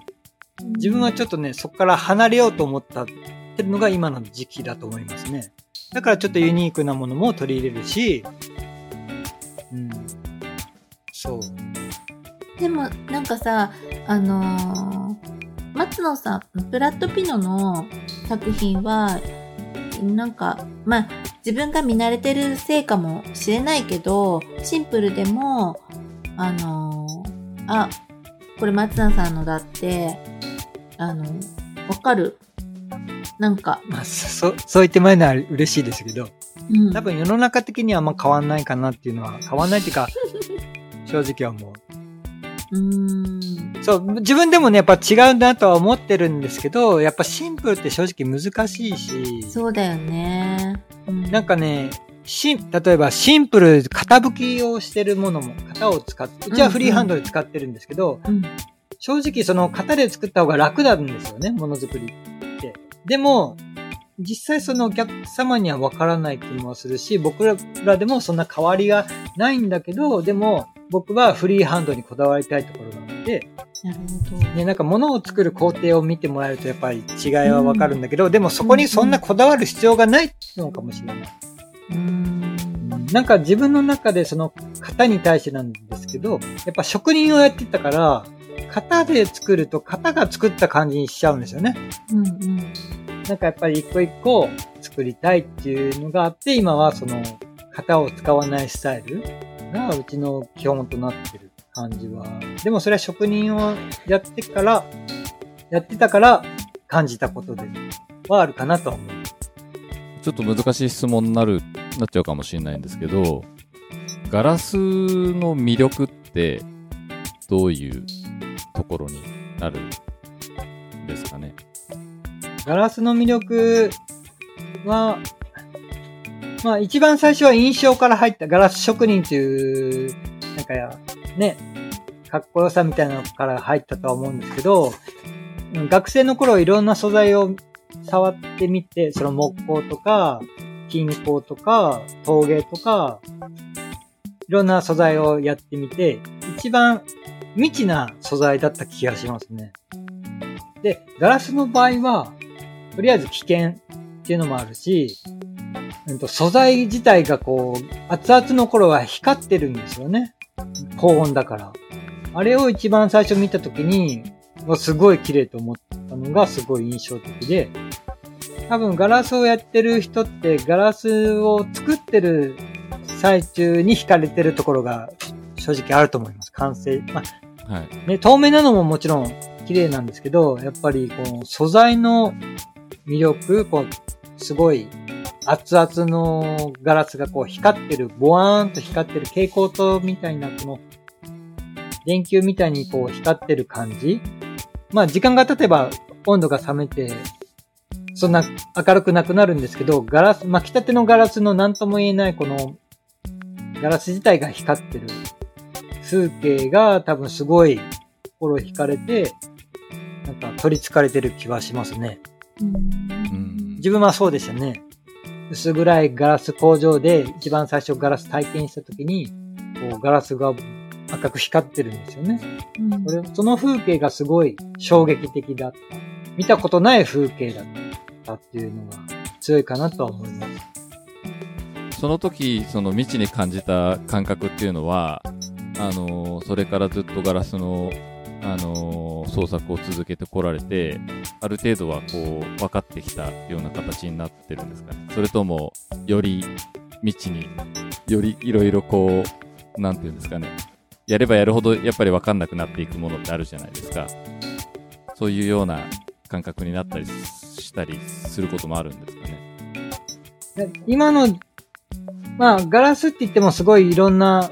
自分はちょっとね、そこから離れようと思ったってるのが今の時期だと思いますね。だからちょっとユニークなものも取り入れるし、うん。そう。でも、なんかさ、あのー松野さん、ブラッド・ピノの作品は、なんか、まあ、自分が見慣れてるせいかもしれないけど、シンプルでも、あのーあ、これ松菜さんのだって、あの、わかる。なんか、まあ、そ、[laughs] そう言ってもらえるのは嬉しいですけど、うん。多分世の中的にはあんま変わんないかなっていうのは、変わんないっていうか、[laughs] 正直はもうーん。う。そう、自分でもね、やっぱ違うなとは思ってるんですけど、やっぱシンプルって正直難しいし、そうだよね。うんなんかね、シン、例えばシンプル、型吹きをしてるものも、型を使って、うちはフリーハンドで使ってるんですけど、うん。正直その型で作った方が楽なんですよね、ものづくり。でも、実際そのお客様にはわからない気もするし、僕らでもそんな変わりがないんだけど、でも僕はフリーハンドにこだわりたいところがあって、なるほど。ね、なんか物を作る工程を見てもらえるとやっぱり違いはわかるんだけど、でもそこにそんなこだわる必要がないのかもしれない。うーん。なんか自分の中でその型に対してなんですけど、やっぱ職人をやってたから、型で作ると型が作った感じにしちゃうんですよね。うんうん。なんかやっぱり一個一個作りたいっていうのがあって、今はその型を使わないスタイルがうちの基本となってる感じは。でもそれは職人をやってから、やってたから感じたことではあるかなとは思う。ちょっと難しい質問になる、なっちゃうかもしれないんですけど、ガラスの魅力って、どういうところになるんですかね。ガラスの魅力は、まあ一番最初は印象から入ったガラス職人という、なんかや、ね、かっこよさみたいなのから入ったとは思うんですけど、学生の頃いろんな素材を触ってみて、その木工とか、金工とか、陶芸とか、いろんな素材をやってみて、一番未知な素材だった気がしますね。で、ガラスの場合は、とりあえず危険っていうのもあるし、うんと素材自体がこう、熱々の頃は光ってるんですよね。高温だから。あれを一番最初見たときに、すごい綺麗と思ったのがすごい印象的で、多分ガラスをやってる人ってガラスを作ってる最中に惹かれてるところが正直あると思います。完成。まあ、はい。ね、透明なのももちろん綺麗なんですけど、やっぱりこの素材の魅力、こう、すごい熱々のガラスがこう光ってる、ボワーンと光ってる蛍光灯みたいなこの電球みたいにこう光ってる感じ。まあ時間が経てば温度が冷めて、そんな明るくなくなるんですけど、ガラス、巻きたてのガラスの何とも言えないこのガラス自体が光ってる風景が多分すごい心惹かれて、なんか取り憑かれてる気はしますね。うんうん。自分はそうでしたね。薄暗いガラス工場で一番最初ガラス体験した時に、こうガラスが赤く光ってるんですよね。うんこれその風景がすごい衝撃的だった。見たことない風景だったっていうのが強いかなとは思います。その時、その未知に感じた感覚っていうのは、あのーそれからずっとガラスの、あのー創作を続けてこられて、ある程度はこう、分かってきたような形になってるんですかね。それとも、より未知に、よりいろいろこう、なんていうんですかね。やればやるほどやっぱり分かんなくなっていくものってあるじゃないですか。そういうような感覚になったりしたりすることもあるんですかね。で今の、まあ、ガラスって言ってもすごいいろんな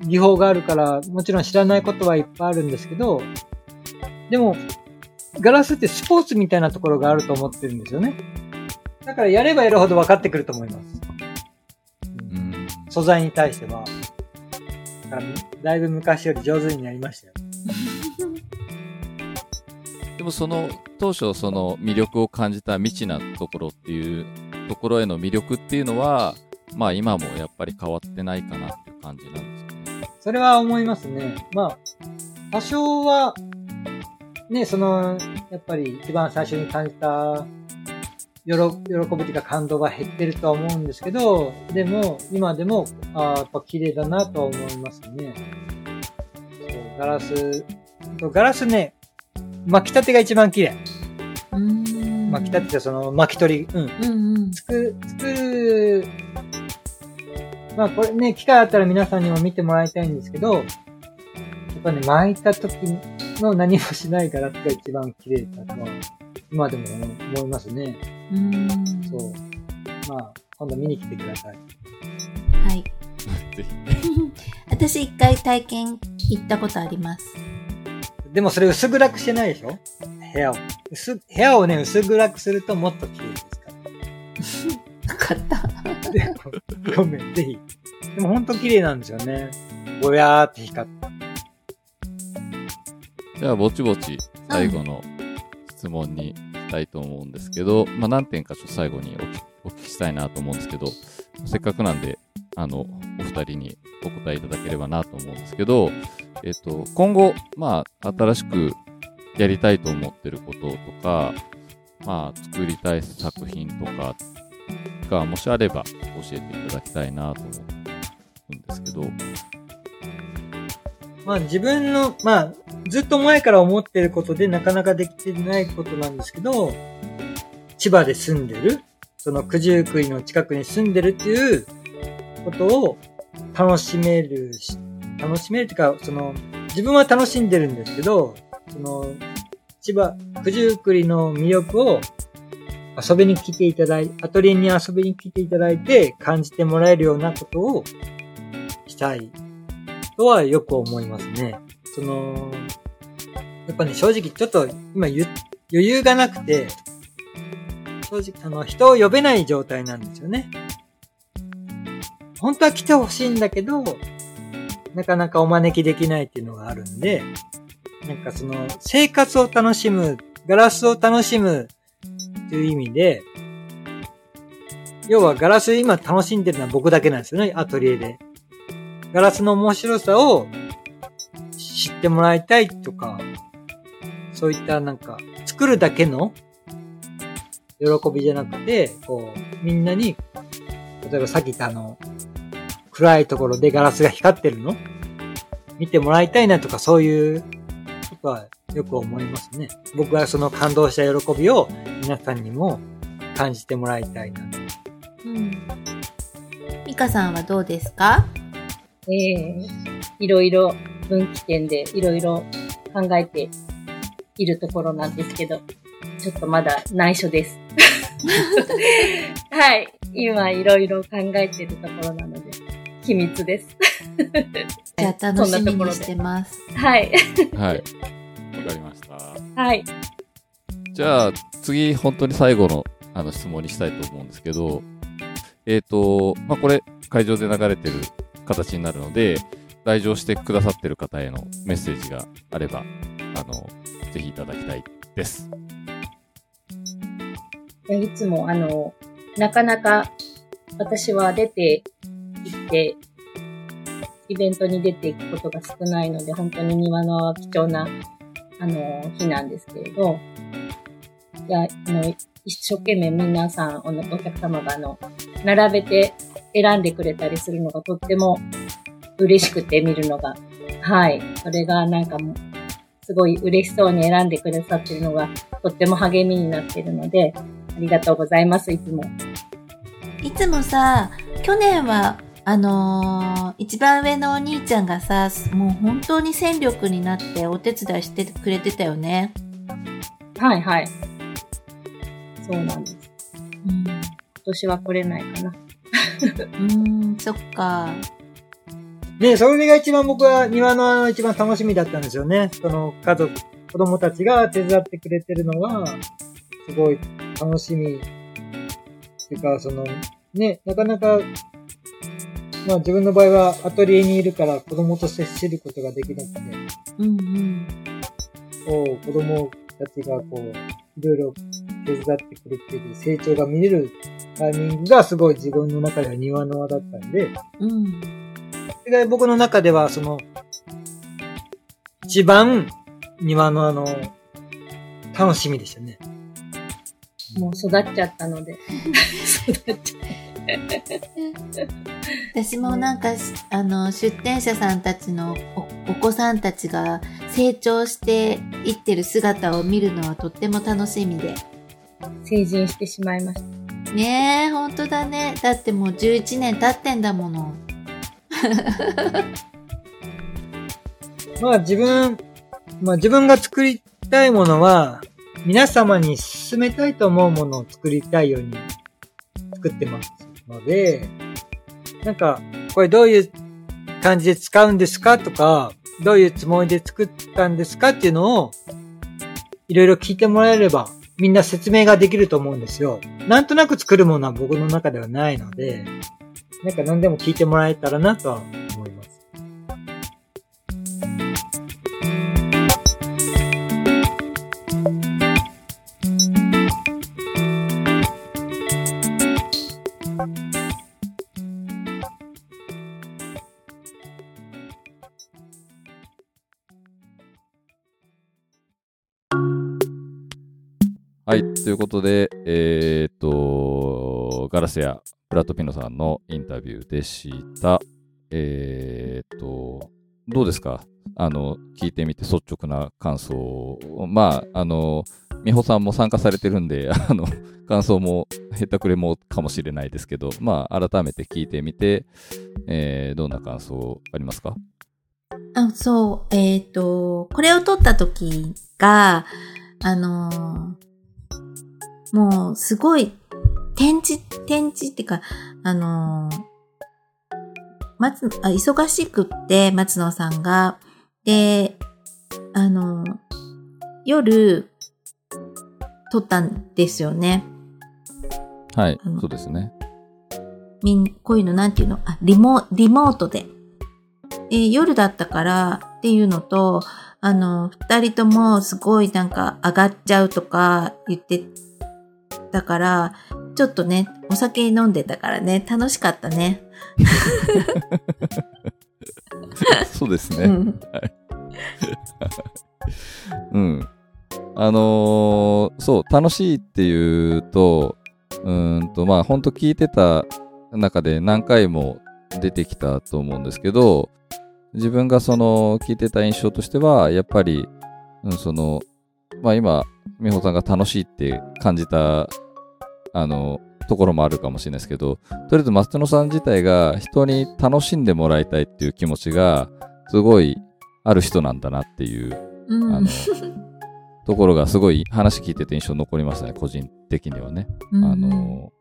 技法があるから、もちろん知らないことはいっぱいあるんですけど、でも、ガラスってスポーツみたいなところがあると思ってるんですよね。だからやればやるほど分かってくると思います。うん。素材に対しては。だからだいぶ昔より上手になりましたよ。[laughs] でもその当初その魅力を感じた未知なところっていうところへの魅力っていうのはまあ今もやっぱり変わってないかなっていう感じなんです。それは思いますね。まあ、多少は、ね、その、やっぱり一番最初に感じた、喜喜ぶというか感動が減ってるとは思うんですけど、でも、今でも、ああ、やっぱ綺麗だなとは思いますね。そう、ガラス、そうガラスね、巻きたてが一番綺麗。巻き立ててその巻き取り、うん。うんうん。つく、作る、まあこれね、機会あったら皆さんにも見てもらいたいんですけど、やっぱね、巻いた時の何もしないガラスが一番綺麗だとは、今でも思いますね。うんそう。まあ、今度見に来てください。はい。[laughs] ぜひ。[laughs] 私一回体験行ったことあります。でもそれ薄暗くしてないでしょ？部屋を。薄、部屋をね、薄暗くするともっと綺麗ですかよ [laughs] かった。でごめん、ぜひ。でもほんと綺麗なんですよね。ぼやーって光って。じゃあ、ぼちぼち最後の質問にしたいと思うんですけど、まあ、何点かちょっと最後にお聞お聞きしたいなと思うんですけど、せっかくなんで、あの、お二人にお答えいただければなと思うんですけど、えっと、今後、まあ、新しくやりたいと思ってることとか、まあ、作りたい作品とかが、もしあれば教えていただきたいなと思うんですけど、まあ自分の、まあ、ずっと前から思ってることでなかなかできてないことなんですけど、千葉で住んでる、その九十九里の近くに住んでるっていうことを楽しめるし、楽しめるっていうか、その、自分は楽しんでるんですけど、その、千葉、九十九里の魅力を遊びに来ていただい、アトリエに遊びに来ていただいて感じてもらえるようなことをしたいとはよく思いますね。その、やっぱね、正直ちょっと今ゆ余裕がなくて、正直、あの、人を呼べない状態なんですよね。本当は来てほしいんだけど、なかなかお招きできないっていうのがあるんで、なんかその、生活を楽しむ、ガラスを楽しむっていう意味で、要はガラス今楽しんでるのは僕だけなんですよね、アトリエで。ガラスの面白さを知ってもらいたいとか、そういったなんか、作るだけの喜びじゃなくて、こう、みんなに、例えばさっき言ったあの、暗いところでガラスが光ってるの？見てもらいたいなとか、そういうことはよく思いますね。僕はその感動した喜びを皆さんにも感じてもらいたいな。うん。ミカさんはどうですか？ええいろいろ分岐点でいろいろ考えているところなんですけど、ちょっとまだ内緒です。[laughs] はい。今いろいろ考えているところなので、秘密です。じゃあ楽しみそんなところでにしてます。はい。はい。わかりました。はい。じゃあ、次、本当に最後のあの質問にしたいと思うんですけど、えっ、と、まあ、これ、会場で流れてる形になるので、来場してくださってる方へのメッセージがあれば、あの、ぜひいただきたいです。いつも、あの、なかなか私は出て行って、イベントに出ていくことが少ないので、本当に庭の貴重な、あの、日なんですけれど、いや、あの、一生懸命皆さん、あのお客様が、あの、並べて選んでくれたりするのがとっても嬉しくて見るのが。はい。それがなんかもう、すごい嬉しそうに選んでくださってるのが、とっても励みになっているので、ありがとうございます、いつも。いつもさ、去年は、あのー一番上のお兄ちゃんがさ、もう本当に戦力になってお手伝いしてくれてたよね。はいはい。そうなんです。うん。今年は来れないかな。うーん、そっか。ねそれが一番僕は庭のあの一番楽しみだったんですよね。その家族、子供たちが手伝ってくれてるのが、すごい楽しみ。っていうか、その、ね、なかなか、まあ自分の場合はアトリエにいるから子供と接することができなくて、うんうん。こう、子供たちがこう、いろいろ手伝ってくれてる成長が見れるタイミングがすごい自分の中では庭の輪だったんで、うん。それが僕の中では、その、一番庭のあの、楽しみでしたね。もう育っちゃったので。[laughs] [laughs] 育っちゃ私もなんか、あの、出店者さんたちのおお子さんたちが成長していってる姿を見るのはとっても楽しみで。成人してしまいました。ねえ、ほんとだね。だってもう11年経ってんだもの。[laughs] まあ自分、まあ自分が作りたいものは、皆様に勧めたいと思うものを作りたいように作ってますので、なんか、これどういう感じで使うんですかとか、どういうつもりで作ったんですかっていうのを、いろいろ聞いてもらえれば、みんな説明ができると思うんですよ。なんとなく作るものは僕の中ではないので、なんか何でも聞いてもらえたらなとはということで、えーっと、ガラスやブラッド・ピノさんのインタビューでした。えーっと、どうですか？あの、聞いてみて率直な感想を。まあ、あの、美穂さんも参加されてるんで、[laughs] あの、感想もへったくれもかもしれないですけど、まあ、改めて聞いてみて、えーどんな感想ありますか？あそう、えっ、と、これを撮った時が、あのーもうすごい、展示、展示っていうか、あのー松あ、忙しくって、松野さんが、で、あのー夜、撮ったんですよね。はいうん、そうですね。みん、こういうのなんていうの？あ、リモ、リモートで。えー夜だったからっていうのと、あの、二人ともすごいなんか上がっちゃうとか言ってたから、ちょっとね、お酒飲んでたからね、楽しかったね。そうですね。うん。[laughs] うん。あのーそう、楽しいっていうと、うーんと、まあ、ほんと聞いてた中で何回も出てきたと思うんですけど、自分がその聞いてた印象としては、やっぱり、うん、その、まあ今、美穂さんが楽しいって感じた、あの、ところもあるかもしれないですけど、とりあえず松野さん自体が人に楽しんでもらいたいっていう気持ちが、すごいある人なんだなっていううん。あの、ところがすごい話聞いてて印象残りましたね、個人的にはね。うんあの、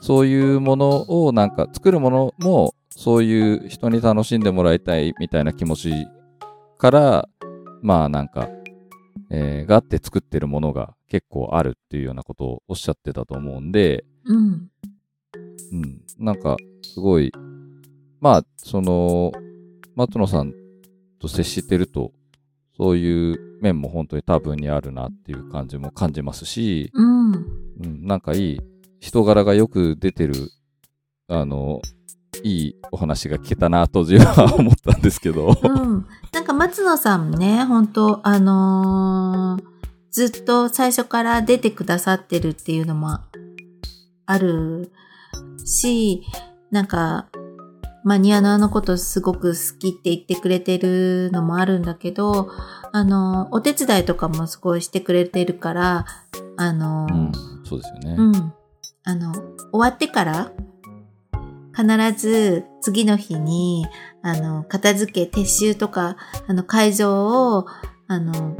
そういうものをなんか作るものもそういう人に楽しんでもらいたいみたいな気持ちから、まあなんか、えーがあって作ってるものが結構あるっていうようなことをおっしゃってたと思うんで、うん。うん、なんかすごい、まあその、松野さんと接してると、そういう面も本当に多分にあるなっていう感じも感じますし、うん。うん、なんかいい人柄がよく出てる、あの、いいお話が聞けたなと自分は思ったんですけど。うん。松野さんもね、本当あのーずっと最初から出てくださってるっていうのもあるし、なんか、マニアのあのことすごく好きって言ってくれてるのもあるんだけど、あの、お手伝いとかもすごいしてくれてるから、あの、うん、そうですよね。うん。あの、終わってから、必ず次の日に、あの、片付け、撤収とか、あの、会場を、あの、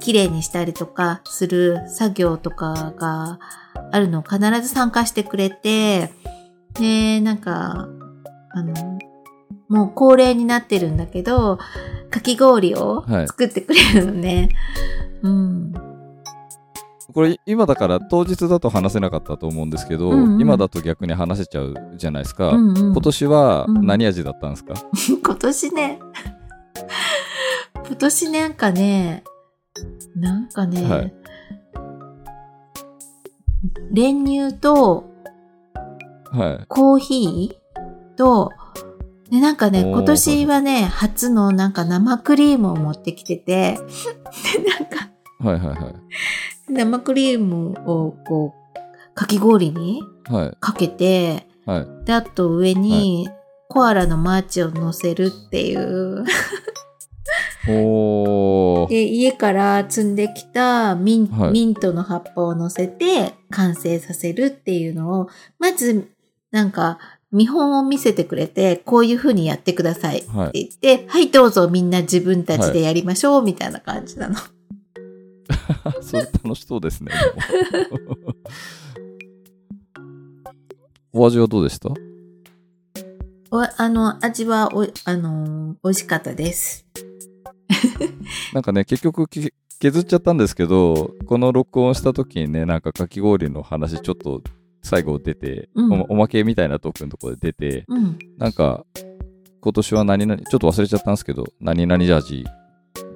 綺麗にしたりとかする作業とかがあるのを必ず参加してくれて、で、なんか、あの、もう恒例になってるんだけど、かき氷をはい作ってくれるのね。うん。これ今だから当日だと話せなかったと思うんですけど、うんうん。今だと逆に話せちゃうじゃないですか。うんうん。今年はうん。何味だったんですか、[laughs] 今年ね、今年なんかね、なんかね、はい。練乳とはい。コーヒーと、で、なんかね、今年はね、初のなんか生クリームを持ってきてて、[laughs] で、なんかはいはいはい。生クリームをこう、かき氷にはい。かけて、はい。で、あと上にコアラのマーチを乗せるっていう、おー。で、家から積んできたミン,、はいミントの葉っぱを乗せて完成させるっていうのを、まず、なんか、見本を見せてくれて、こういう風にやってくださいってはい。言って、はい、どうぞみんな自分たちでやりましょう、みたいな感じなの。[laughs] それ楽しそうですね。[laughs] お味はどうでした？おあの、味はお、あのー美味しかったです。[laughs] なんかね、結局き削っちゃったんですけど、この録音した時にね、なんかかき氷の話ちょっと最後出て、うんおおまけみたいなトークのところで出て、うん。なんか、今年は何々、ちょっと忘れちゃったんですけど、何々ジャージ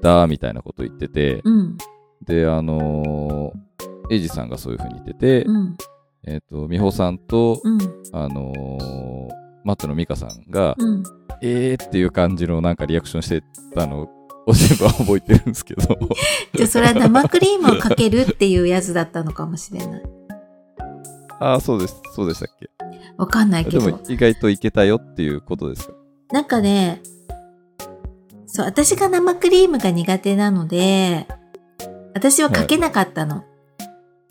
だ、みたいなこと言ってて、うん。で、あのーエイジさんがそういう風に言ってて、うん。えっ、と、美穂さんと、うん。あのー松野美香さんが、うん。えーっていう感じのなんかリアクションしてたのを全部覚えてるんですけど、[laughs] じゃあ、それは生クリームをかけるっていうやつだったのかもしれない。ああ、そうです、そうでしたっけ？わかんないけでもど。意外といけたよっていうことですか。なんかね、そう、私が生クリームが苦手なので、私はかけなかったの。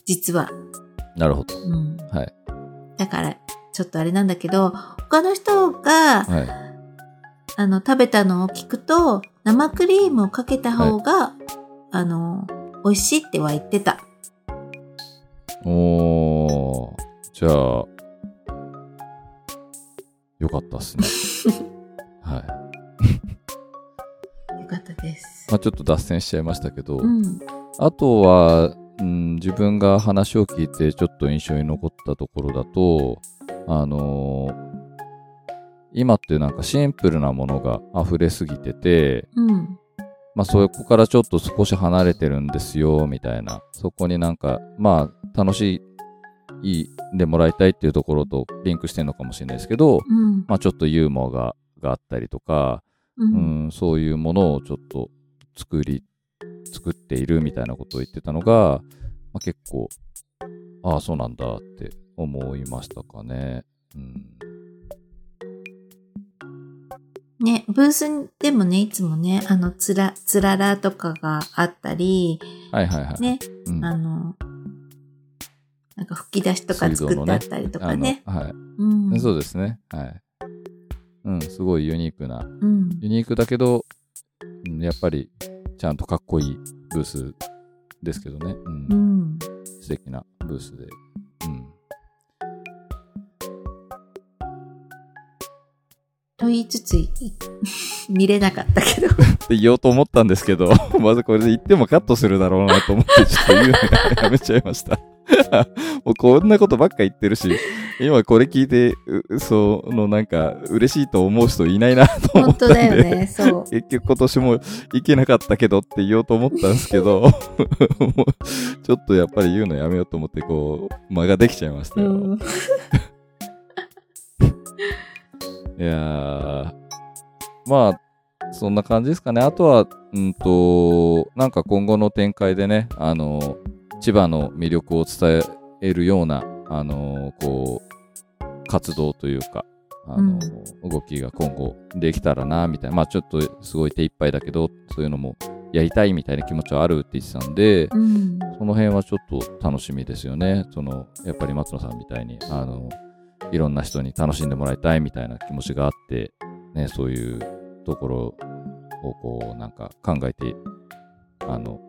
実は。なるほど。うん。はい。だから、ちょっとあれなんだけど、他の人が、はい。あの、食べたのを聞くと、生クリームをかけた方が、あの、美味しいっては言ってた。おー、じゃあ、よかったっすね。[laughs] はい。よかったです。まあちょっと脱線しちゃいましたけど、うん。あとは、うん、自分が話を聞いてちょっと印象に残ったところだと、あのー今ってなんかシンプルなものが溢れすぎてて、うん。まあそこからちょっと少し離れてるんですよ、みたいな。そこになんか、まあ楽しい、でもらいたいっていうところとリンクしてるのかもしれないですけど、うん。まあちょっとユーモアががあったりとか、う。うんん、そういうものをちょっと作り、作っているみたいなことを言ってたのが、まあ、結構、ああ、そうなんだって思いましたかね。うん。ね、ブースでもね、いつもね、あの、つら、つららとかがあったり、はいはいはい。ね、うん、あの、なんか吹き出しとか作ってあったりとかね。あのはい、うん。そうですね。はい。うん、すごいユニークな。うん。ユニークだけど、うんやっぱりちゃんとかっこいいブースですけどね。うんうん。素敵なブースで。うん。と言いつつ、い見れなかったけど。って言おうと思ったんですけど、[laughs] まずこれで言ってもカットするだろうなと思って、ちょっと言うのやめちゃいました。[laughs] もうこんなことばっか言ってるし、今これ聞いて、うそのなんか嬉しいと思う人いないなと思本当ったんで。だよね、そう。[laughs] 結局今年も行けなかったけどって言おうと思ったんですけど、も [laughs] うちょっとやっぱり言うのやめようと思って、こう、間ができちゃいましたよ。うん。いやー、まあ、そんな感じですかね。あとは、うんと、なんか今後の展開でね、あの、千葉の魅力を伝えるような、あの、こう、活動というか、あの、動きが今後できたらな、みたいな。まあちょっとすごい手一杯だけど、そういうのもやりたいみたいな気持ちはあるって言ってたんで、うん。その辺はちょっと楽しみですよね。その、やっぱり松野さんみたいに、あの、いろんな人に楽しんでもらいたいみたいな気持ちがあって、ね、そういうところをこう、なんか考えて、あの、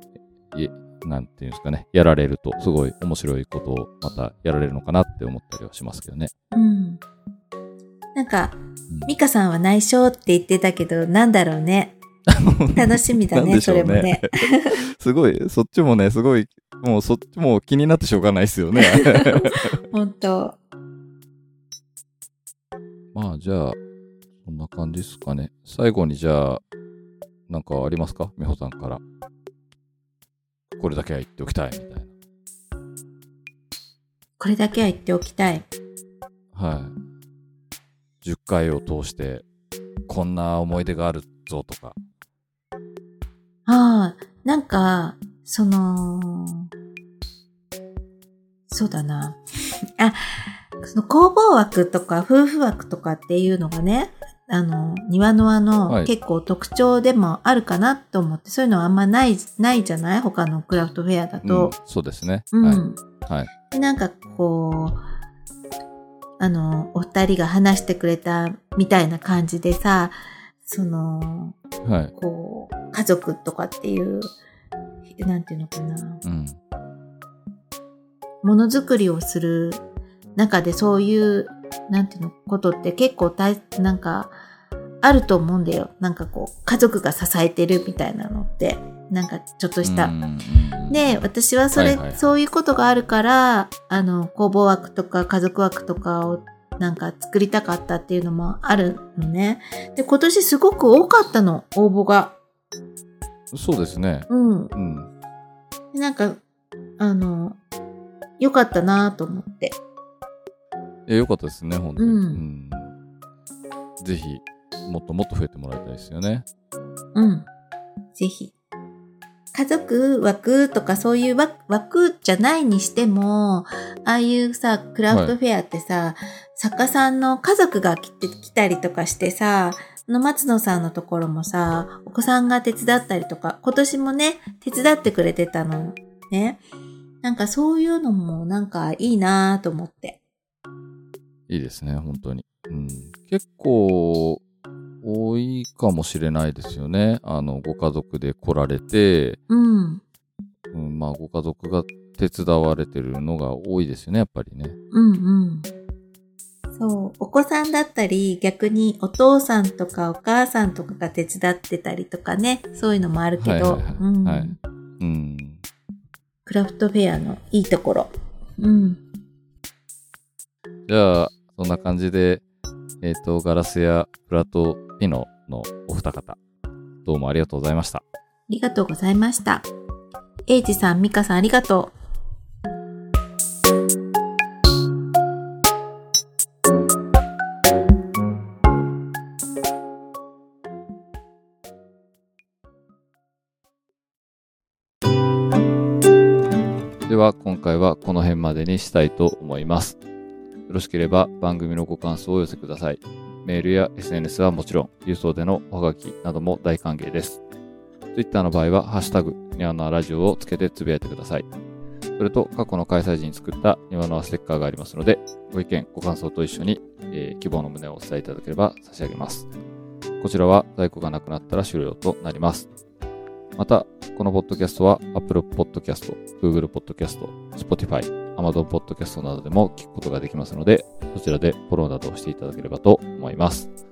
いなんていうんですかね、やられると、すごい面白いことをまたやられるのかなって思ったりはしますけどね。うん。なんか、うんミカさんは内緒って言ってたけど、なんだろうね。[laughs] 楽しみだね、ねそれもね。[laughs] すごい、そっちもね、すごい、もうそっちも気になってしょうがないですよね。[laughs] 本当まあじゃあ、そんな感じですかね。最後にじゃあ、なんかありますか？美穂さんから。これだけは言っておきたいみたいな。これだけは言っておきたい。はい。10回を通して、こんな思い出があるぞとか。ああ、なんか、その、そうだな。あ、その工房枠とか夫婦枠とかっていうのがね、あの、庭の輪はいの結構特徴でもあるかなと思って、そういうのはあんまない、ないじゃない？他のクラフトフェアだうんと。そうですね。うん。はい。なんかこう、あの、お二人が話してくれたみたいな感じでさ、その、はい。こう、家族とかっていう、なんていうのかな、うん。ものづくりをする中でそういう、なんていうの、ことって結構大、なんか、あると思うんだよ。なんかこう、家族が支えてるみたいなのって、なんかちょっとした。で、私はそれ、はいはいはいそういうことがあるから、あの、工房枠とか家族枠とかをなんか作りたかったっていうのもあるのね。で、今年すごく多かったの、応募が。そうですね。うん。うん。でなんか、あの、良かったなと思って。え、よかったですね、本当に。うんうんぜひ、もっともっと増えてもらいたいですよね。うん。ぜひ。家族枠とかそういう枠枠じゃないにしても、ああいうさ、クラフトフェアってさ、作家さんの家族が来て、来たりとかしてさ、あの松野さんのところもさ、お子さんが手伝ったりとか、今年もね、手伝ってくれてたのね。なんかそういうのもなんかいいなと思って。いいですね、本当に。うん。結構、多いかもしれないですよね。あの、ご家族で来られて、うん。うん、まあ、ご家族が手伝われてるのが多いですよね、やっぱりね。うんうん。そう。お子さんだったり、逆にお父さんとかお母さんとかが手伝ってたりとかね、そういうのもあるけど。クラフトフェアのいいところ。うん。じゃあ、そんな感じで、えっ、と、ガラスやプラトピノのお二方、どうもありがとうございました。ありがとうございました。エイジさん、ミカさんありがとでは、今回はこの辺までにしたいと思います。よろしければ番組のご感想をお寄せください。メールや SNS はもちろん、郵送でのおはがきなども大歓迎です。Twitter の場合は、ハッシュタグ、ニワノアラジオをつけてつぶやいてください。それと、過去の開催時に作ったニワノアステッカーがありますので、ご意見、ご感想と一緒に、えー希望の旨をお伝えいただければ差し上げます。こちらは在庫がなくなったら終了となります。また、このポッドキャストは Apple Podcast、Google Podcast、Spotify、Amazon Podcast などでも聞くことができますので、そちらでフォローなどをしていただければと思います。